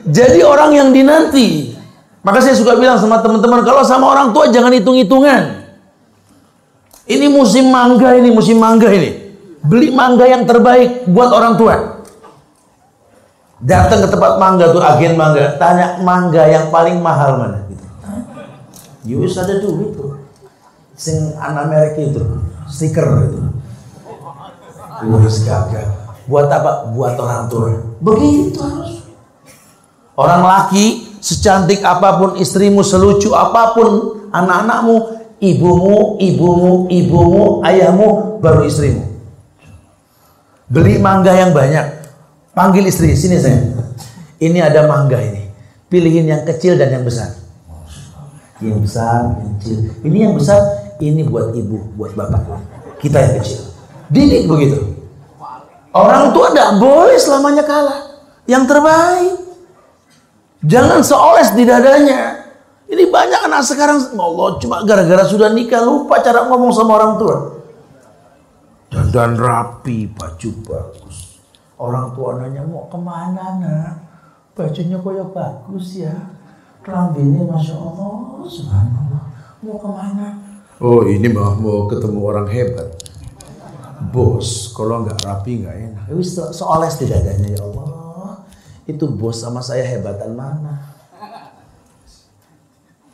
jadi orang yang dinanti. Maka saya suka bilang sama teman-teman, kalau sama orang tua jangan hitung-hitungan. Ini musim mangga ini, musim mangga ini. Beli mangga yang terbaik buat orang tua. Datang ke tempat mangga tuh agen mangga, tanya mangga yang paling mahal mana gitu. Yus ada tuh. Sing an Amerika itu, stiker itu. Wis gagah. Buat apa? Buat orang tua. Begitu harus. Orang laki secantik apa pun istrimu, selucu apa pun anak-anakmu, ibumu, ibumu, ibumu, ayahmu, baru istrimu. Beli mangga yang banyak. Panggil istri, sini saya. Ini ada mangga ini. Pilihin yang kecil dan yang besar. Yang besar, yang kecil. Ini yang besar, ini buat ibu, buat bapak. Kita yang kecil. Didik begitu. Orang tua tidak boleh selamanya kalah. Yang terbaik. Jangan seoles di dadanya. Ini banyak anak sekarang, Allah cuma gara-gara sudah nikah lupa cara ngomong sama orang tua. Dandan rapi, baju bagus. Orang tua nanya mau ke mana nak? Bajunya koyo bagus ya. Rambutnya masya Allah, subhanallah. Mau ke mana? Oh ini mah mau ketemu orang hebat. Bos, kalau nggak rapi nggak enak. Wis seoles di ya Allah. Itu bos sama saya hebatan mana?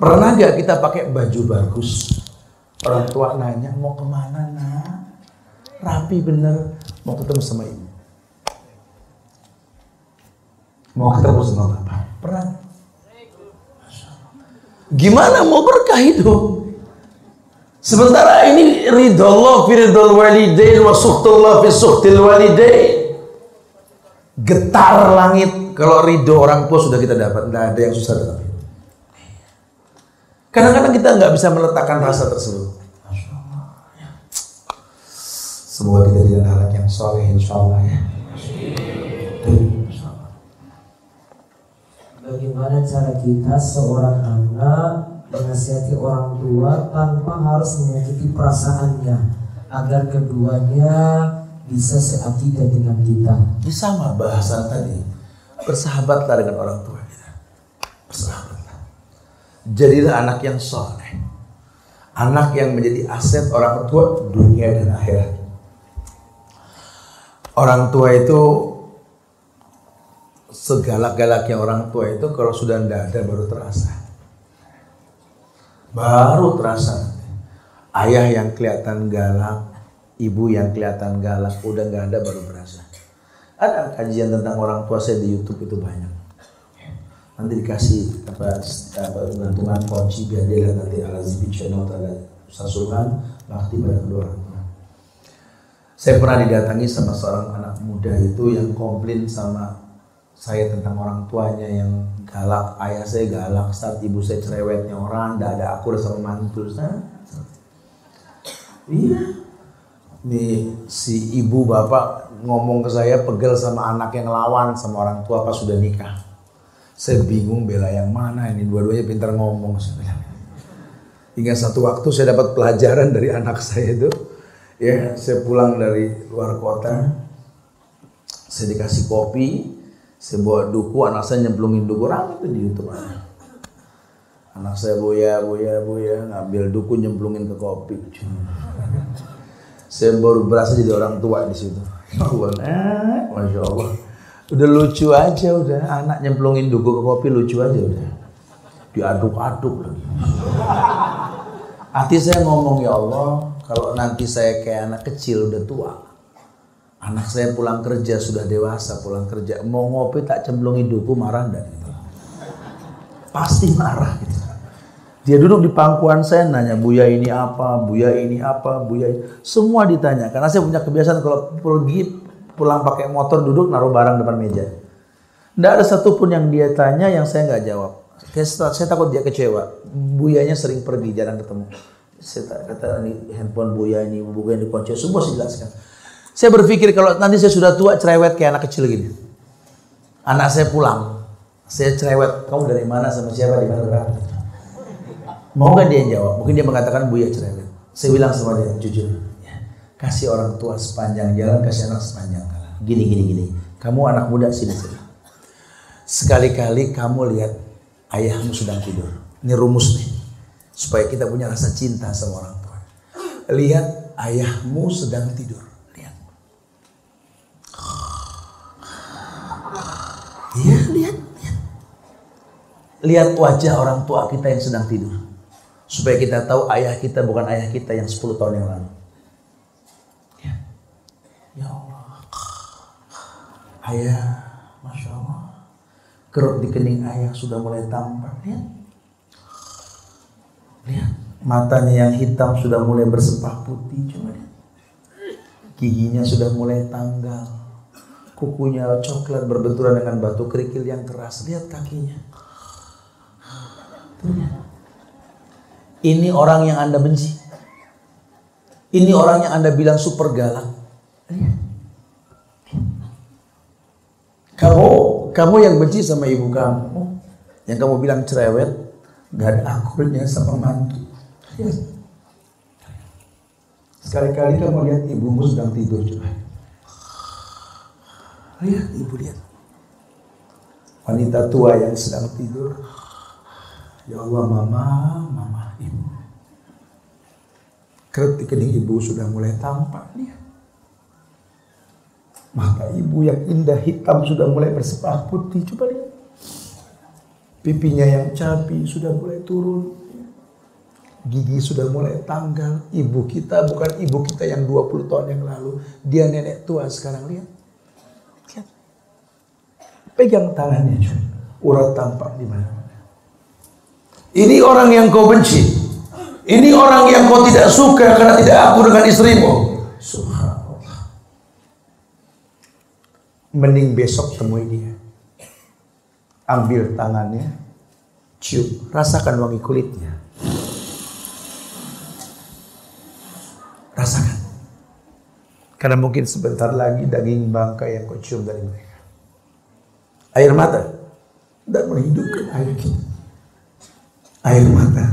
Pernah nggak kita pakai baju bagus? Orang tua nanya mau ke mana nak? Rapi bener, mau ketemu sama ibu. Mau ketemu sama bapak. Pernah? Gimana mau berkah hidup? Sementara ini ridho Allah fi ridhol walidain wa suhtullah fi suhtil walidain. Getar langit kalau ridho orang tua sudah kita dapat, tidak ada yang susah dapat. Kadang-kadang kita nggak bisa meletakkan rasa tersebut. Semoga kita jadi anak yang soleh insya Allah ya. Bagaimana cara kita seorang anak menasihati orang tua tanpa harus menyakiti perasaannya agar keduanya bisa seakidah dengan kita. Ini sama bahasan tadi. Bersahabatlah dengan orang tua kita. Bersahabatlah. Jadilah anak yang soleh. Anak yang menjadi aset orang tua dunia dan akhirat. Orang tua itu segalak-galaknya orang tua itu kalau sudah tidak ada baru terasa. Baru terasa. Ayah yang kelihatan galak, ibu yang kelihatan galak, udah nggak ada baru berasa. Ada kajian tentang orang tua saya di YouTube itu banyak. Nanti dikasih apa, apa gantungan kunci biar dia lihat nanti al channel ada Ustaz Sulhan bakti pada kedua. Saya pernah didatangi sama seorang anak muda itu yang komplain sama saya tentang orang tuanya yang galak, ayah saya galak, saat ibu saya cerewetnya orang, tidak ada akur sama mantu. Iya, nih si ibu bapak ngomong ke saya pegel sama anak yang lawan sama orang tua pas sudah nikah. Saya bingung bela yang mana ini dua-duanya pintar ngomong. Hingga satu waktu saya dapat pelajaran dari anak saya itu. Ya, saya pulang dari luar kota, saya dikasih kopi, saya bawa duku, anak saya nyemplungin duku orang itu di YouTube. Anak saya boya, boya, boya, ngambil duku nyemplungin ke kopi. Saya baru berasa jadi orang tua di situ. Eh, masya. Udah lucu aja udah, anak nyemplungin duku ke kopi lucu aja udah. Diaduk-aduk lagi. Hati saya ngomong ya Allah, kalau nanti saya kayak anak kecil udah tua, Anak saya pulang kerja sudah dewasa pulang kerja mau ngopi tak cemplungi duku marah enggak gitu. Pasti marah gitu. Dia duduk di pangkuan saya nanya Buya ini apa, Buya ini apa, Buya ini. semua ditanya karena saya punya kebiasaan kalau pergi pulang pakai motor duduk naruh barang depan meja. Tidak ada satupun yang dia tanya yang saya nggak jawab. Saya, takut dia kecewa. Buyanya sering pergi, jarang ketemu. Saya kata ini handphone Buya ini, buku yang dikunci, semua saya jelaskan. Saya berpikir kalau nanti saya sudah tua cerewet kayak anak kecil gini. Anak saya pulang, saya cerewet. Kamu dari mana sama siapa di mana berapa? Mau kan dia yang jawab? Mungkin dia mengatakan Buya cerewet. Saya bilang sama dia jujur, kasih orang tua sepanjang jalan, kasih anak sepanjang jalan. Gini gini gini. Kamu anak muda sini sini. Sekali-kali kamu lihat ayahmu sedang tidur. Ini rumus nih. Supaya kita punya rasa cinta sama orang tua. Lihat ayahmu sedang tidur. Lihat. Iya, lihat, lihat. Lihat wajah orang tua kita yang sedang tidur. Supaya kita tahu ayah kita bukan ayah kita yang 10 tahun yang lalu. Ya, ya Allah. Ayah, Masya Allah. Kerut di kening ayah sudah mulai tampak. Lihat. Lihat. Matanya yang hitam sudah mulai bersepah putih. Coba lihat. Giginya sudah mulai tanggal. Kukunya coklat berbenturan dengan batu kerikil yang keras. Lihat kakinya. Ini orang yang Anda benci. Ini orang yang Anda bilang super galak. Lihat. Kamu, kamu yang benci sama ibu kamu, yang kamu bilang cerewet, gak ada akurnya sama mantu. Lihat. Sekali-kali kamu lihat ibumu sedang tidur coba. Lihat ibu lihat. Wanita tua yang sedang tidur. Ya Allah mama, mama ibu. Kerut di kening ibu sudah mulai tampak. Lihat. Mata ibu yang indah hitam sudah mulai bersepah putih. Coba lihat. Pipinya yang capi sudah mulai turun. Gigi sudah mulai tanggal. Ibu kita bukan ibu kita yang 20 tahun yang lalu. Dia nenek tua sekarang. Lihat. Lihat. Pegang tangannya. Urat tampak di mana Ini orang yang kau benci. Ini orang yang kau tidak suka karena tidak aku dengan istrimu. Subhanallah. Mending besok temui dia. Ambil tangannya, cium, rasakan wangi kulitnya. Rasakan. Karena mungkin sebentar lagi daging bangkai yang kau cium dari mereka. Air mata tidak menghidupkan air kita. Air mata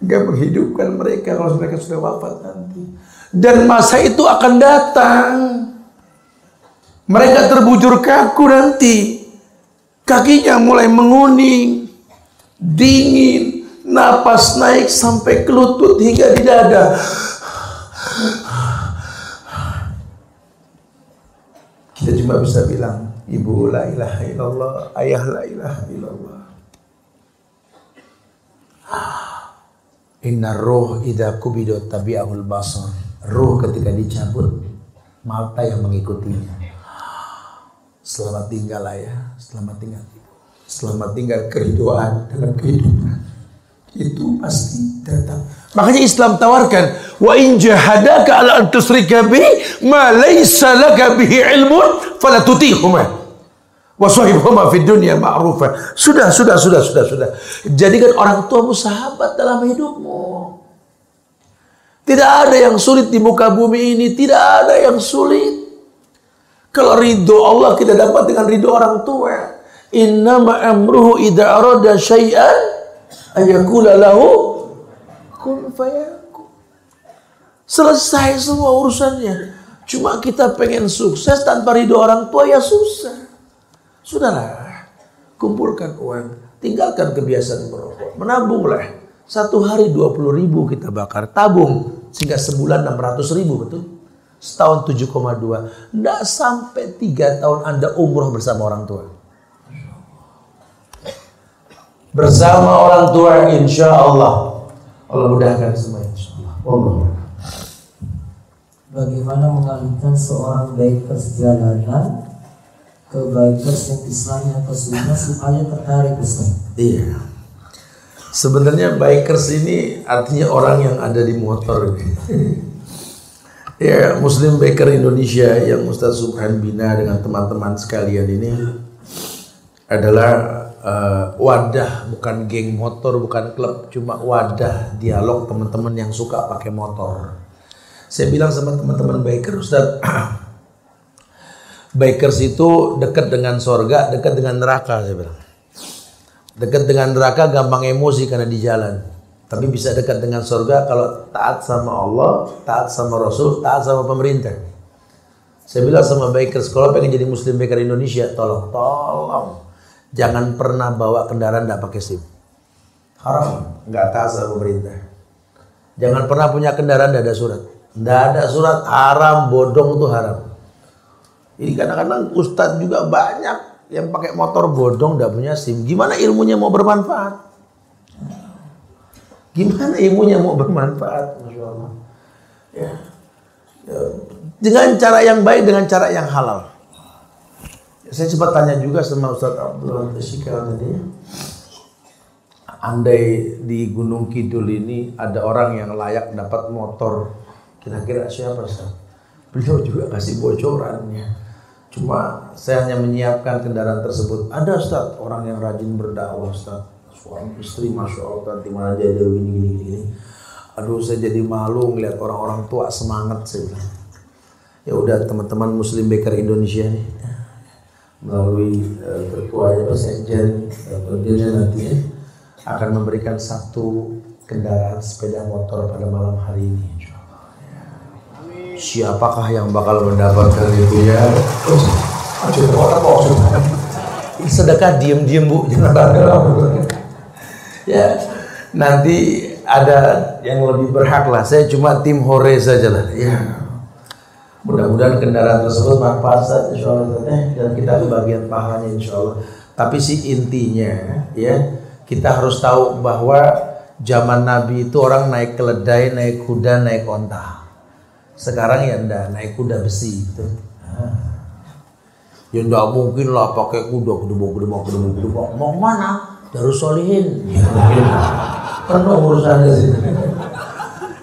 nggak menghidupkan mereka kalau mereka sudah wafat nanti. Dan masa itu akan datang. Mereka terbujur kaku nanti. Kakinya mulai menguning, dingin, napas naik sampai ke lutut hingga di dada. Kita cuma bisa bilang, Ibu la ilaha illallah, ayah la ilaha illallah. Inna roh idha kubido tabi'ahul basar. Roh ketika dicabut, mata yang mengikutinya. Selamat tinggal ayah, selamat tinggal ibu. Selamat tinggal keriduan dalam kehidupan. Itu pasti datang. Makanya Islam tawarkan, wa in jahadaka ala an tusrika bi ma laysa laka bihi ilmun fala tutihuma. Wa sahibhuma fid dunya ma'rufa. Sudah, sudah, sudah, sudah, sudah. Jadikan orang tuamu sahabat dalam hidupmu. Tidak ada yang sulit di muka bumi ini, tidak ada yang sulit. Kalau ridho Allah kita dapat dengan ridho orang tua. Innama amruhu idza arada syai'an ayakula lahu kun fayakun. Selesai semua urusannya. Cuma kita pengen sukses tanpa ridho orang tua ya susah. Sudahlah, kumpulkan uang, tinggalkan kebiasaan merokok, menabunglah. Satu hari 20 ribu kita bakar, tabung sehingga sebulan 600 ribu betul. Setahun 7,2. Tidak sampai 3 tahun Anda umroh bersama orang tua. Bersama orang tua insya Allah. Allah mudahkan semua insya Allah. Allah. Bagaimana mengalihkan seorang bikers jalanan ke bikers yang Islamnya atau sunnah supaya tertarik Ustaz? Iya. Sebenarnya bikers ini artinya orang yang ada di motor. ya, Muslim Biker Indonesia yang Ustaz Subhan bina dengan teman-teman sekalian ini adalah eh, wadah bukan geng motor bukan klub cuma wadah dialog teman-teman yang suka pakai motor. Saya bilang sama teman-teman biker Ustaz bikers itu dekat dengan sorga dekat dengan neraka saya bilang. Dekat dengan neraka gampang emosi karena di jalan tapi bisa dekat dengan sorga kalau taat sama Allah taat sama Rasul taat sama pemerintah saya bilang sama bikers, kalau pengen jadi muslim biker Indonesia, tolong, tolong. Jangan pernah bawa kendaraan tidak pakai SIM. Haram, nggak taat sama pemerintah. Jangan pernah punya kendaraan tidak ada surat. Tidak ada surat, haram, bodong itu haram. Ini kadang-kadang ustadz juga banyak yang pakai motor bodong tidak punya SIM. Gimana ilmunya mau bermanfaat? Gimana ilmunya mau bermanfaat? Masya. Ya. Ya, dengan cara yang baik dengan cara yang halal. Saya sempat tanya juga sama Ustaz Abdul Tashikal tadi. Andai di Gunung Kidul ini ada orang yang layak dapat motor, kira-kira siapa Ustaz? Beliau juga kasih bocorannya. Cuma saya hanya menyiapkan kendaraan tersebut. Ada Ustaz orang yang rajin berdakwah Ustaz. Suami istri Masya Allah di mana dia jauh gini gini gini. Aduh saya jadi malu ngeliat orang-orang tua semangat saya bilang. Ya udah teman-teman Muslim Baker Indonesia nih. Melalui uh, ketuanya Pak Sekjen uh, nanti ya, akan memberikan satu kendaraan sepeda motor pada malam hari ini. Siapakah yang bakal mendapatkan itu ya? Sedekah diem-diem bu, jangan Ya, nanti ada yang lebih berhak lah. Saya cuma tim hore saja lah. Ya, Mudah-mudahan kendaraan tersebut manfaat insya Allah eh, dan kita kebagian pahalanya insya Allah. Tapi si intinya ya kita harus tahu bahwa zaman Nabi itu orang naik keledai, naik kuda, naik onta. Sekarang ya ndak naik kuda besi gitu. Nah. Ya ndak mungkin lah pakai kuda, kuda kuda kuda kuda kuda mau mana? Darus Solihin. Ya, penuh urusannya. Sih.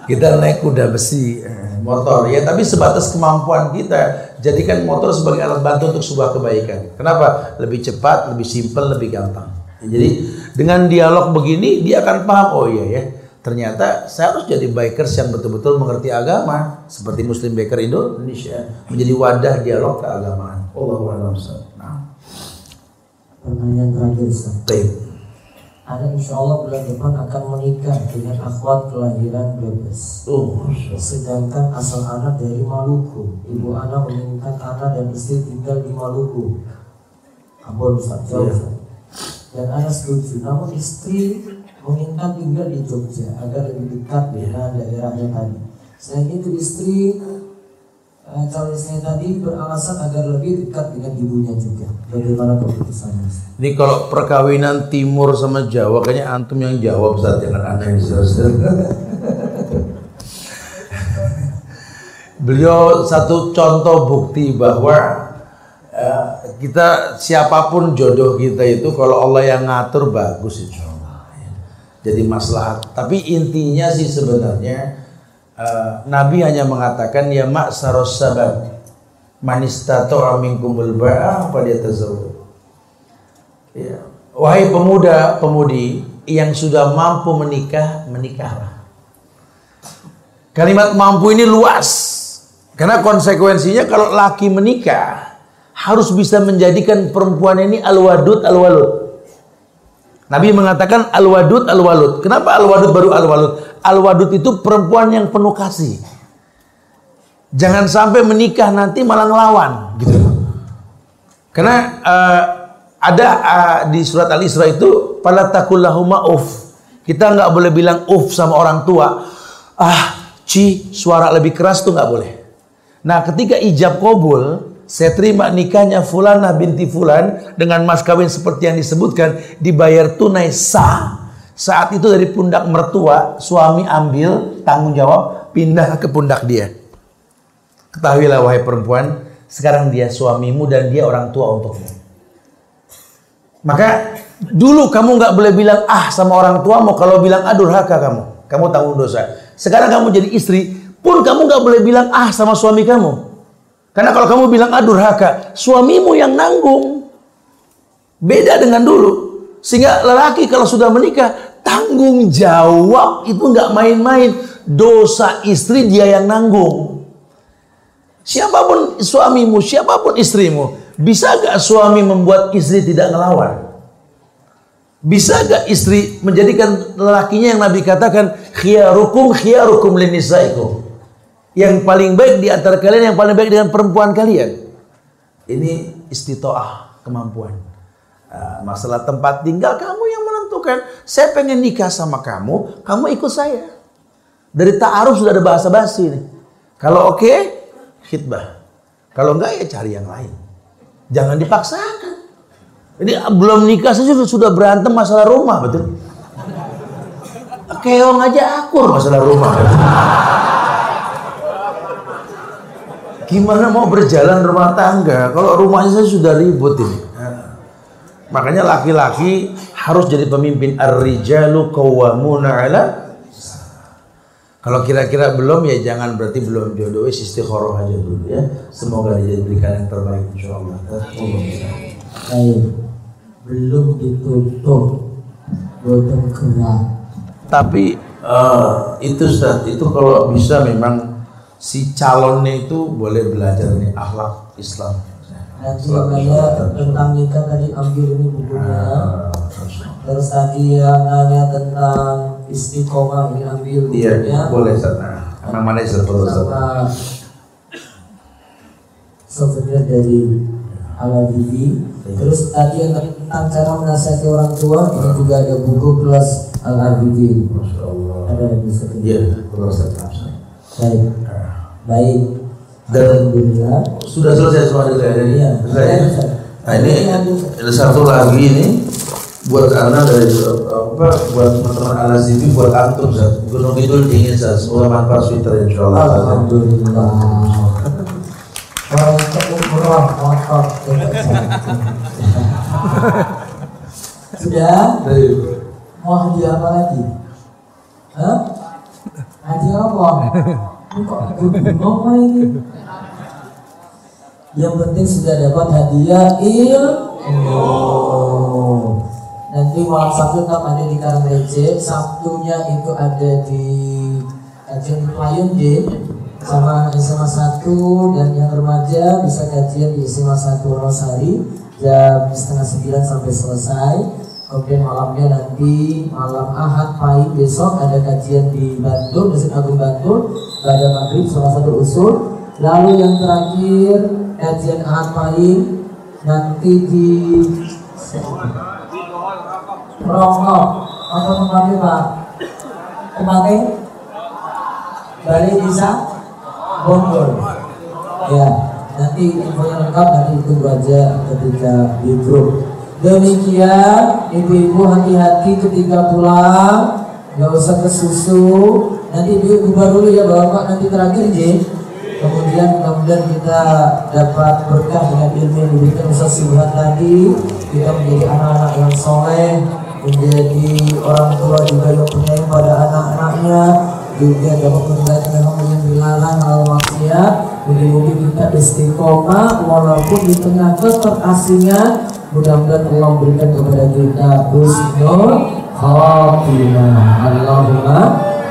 Kita naik kuda besi motor. Ya tapi sebatas kemampuan kita jadikan motor sebagai alat bantu untuk sebuah kebaikan. Kenapa? Lebih cepat lebih simpel lebih gampang. Jadi dengan dialog begini dia akan paham oh iya ya ternyata saya harus jadi bikers yang betul-betul mengerti agama seperti Muslim Biker Indonesia menjadi wadah dialog keagamaan. Allah nah. pertanyaan terakhir Ustaz anda insya Allah bulan depan akan menikah dengan akhwat kelahiran Brebes. Oh, Sedangkan asal anak dari Maluku, ibu anak menginginkan anak dan istri tinggal di Maluku. Ampun Ustaz, jauh. Ustaz. Dan anak setuju, namun istri menginginkan tinggal di Jogja agar lebih dekat dengan daerahnya tadi. Selain itu istri eh, tadi beralasan agar lebih dekat dengan ibunya juga. Bagaimana keputusannya? Ini kalau perkawinan timur sama Jawa kayaknya antum yang jawab saat jangan anda yang. Beliau satu contoh bukti bahwa eh, kita siapa pun jodoh kita itu kalau Allah yang ngatur bagus insya Allah. ya. Jadi maslahat. Tapi intinya sih sebenarnya eh, Nabi hanya mengatakan ya mak saros sabab manistato aminkumul ba'a pada tazawwud. Ya. Wahai pemuda pemudi yang sudah mampu menikah menikahlah. Kalimat mampu ini luas. Karena konsekuensinya kalau laki menikah harus bisa menjadikan perempuan ini al-wadud al-walud. Nabi mengatakan al-wadud al-walud. Kenapa al-wadud baru al-walud? Al-wadud itu perempuan yang penuh kasih. Jangan sampai menikah nanti malah ngelawan gitu. Karena eh, ada uh, di surat Al-Isra itu pada takullahuma uf. Kita nggak boleh bilang uf sama orang tua. Ah, ci, suara lebih keras tuh nggak boleh. Nah, ketika ijab kabul, saya terima nikahnya Fulana binti Fulan dengan mas kawin seperti yang disebutkan dibayar tunai sah. Saat itu dari pundak mertua, suami ambil tanggung jawab pindah ke pundak dia. Ketahuilah wahai perempuan, sekarang dia suamimu dan dia orang tua untukmu. Maka dulu kamu nggak boleh bilang ah sama orang tuamu kalau bilang ah durhaka kamu, kamu tanggung dosa. Sekarang kamu jadi istri, pun kamu nggak boleh bilang ah sama suami kamu. Karena kalau kamu bilang ah durhaka, suamimu yang nanggung. Beda dengan dulu. Sehingga lelaki kalau sudah menikah, tanggung jawab itu nggak main-main. Dosa istri dia yang nanggung. Siapa pun suamimu, siapa pun istrimu, bisa gak suami membuat istri tidak ngelawan? Bisa gak istri menjadikan lelakinya yang Nabi katakan khiyarukum khiyarukum linisaikum. Yang paling baik di antara kalian yang paling baik dengan perempuan kalian. Ini istitoah kemampuan. Ah, masalah tempat tinggal kamu yang menentukan. Saya pengen nikah sama kamu, kamu ikut saya. Dari ta'aruf sudah ada bahasa basi nih. Kalau oke, khidbah. Kalau enggak ya cari yang lain. Jangan dipaksakan. Ini belum nikah saja sudah- sudah berantem masalah rumah, betul? Keong aja akur masalah rumah. Gimana mau berjalan rumah tangga kalau rumahnya saya sudah ribut ini? Makanya laki-laki harus jadi pemimpin ar-rijalu qawwamuna 'ala kalau kira-kira belum ya jangan berarti belum jodoh istikharah aja dulu ya. Semoga diberikan yang terbaik insyaallah. Baik. Belum ditutup. Boten gerak. Tapi eh, itu Ustaz, itu kalau bisa memang si calonnya itu boleh belajar nih akhlak Islam. Nanti nanya tentang nikah tadi ambil ini bukunya. Terus tadi yang nanya tentang istiqomah ini ambil bukunya. Iya, boleh Ustaz. Nah, Emang mana kalau Ustaz? sama souvenir dari Ala Bibi. Terus tadi yang tentang cara menasihati orang tua ini juga ada buku plus Al Allah. Ada di sini. Iya, Ustaz. Baik, baik. Dan- Alhamdulillah. Sudah selesai semua dari Iya. Selesai. Nah ini ada satu lagi ini buat anak dari apa buat teman-teman anak TV buat antum Ustaz. Gunung Kidul dingin Ustaz. Semoga manfaat. Alhamdulillah. Kalau untuk umroh motor Sudah? Mau hadiah apa lagi? Hah? Hadiah apa? Kok aku ini. Yang penting sudah dapat hadiah ilmu. Nanti malam Sabtu tetap ada di Karangreje. Sabtunya itu ada di kajian Payung J sama SMA 1 dan yang remaja bisa kajian di SMA 1 Rosari jam setengah sembilan sampai selesai. Kemudian malamnya nanti malam Ahad pahing besok ada kajian di Bantul, Masjid Agung Bantul pada maghrib salah satu usul. Lalu yang terakhir kajian Ahad pahing nanti di Rongkok atau tempatnya Pak? Kemarin Bali bisa Bogor ya nanti infonya lengkap nanti tunggu aja ketika di grup. Demikian ibu-ibu hati-hati ketika pulang nggak usah kesusu. Nanti ibu bubar dulu ya bapak. Nanti terakhir J kemudian mudah-mudahan kita dapat berkah dengan ilmu yang diberikan Ustaz Subhan tadi. Kita menjadi anak-anak yang soleh menjadi orang tua juga yang penyayang pada anak-anaknya. Juga dapat memang yang dilarang hal maksiat. Mungkin-mungkin kita istiqomah walaupun di tengah keterasingan mudah-mudahan Allah berikan kepada kita husnul khatimah Allahumma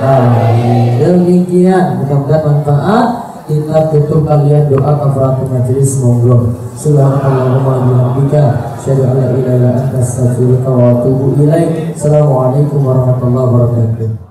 amin. Demikian. Mudah-mudahan manfaat. Kita tutup kalian doa kafaratul majelis monggo. Subhanallahumma bihamdika. Asyhadu an la ilaha anta astaghfiruka wa atubu ilaik. Assalamualaikum warahmatullahi wabarakatuh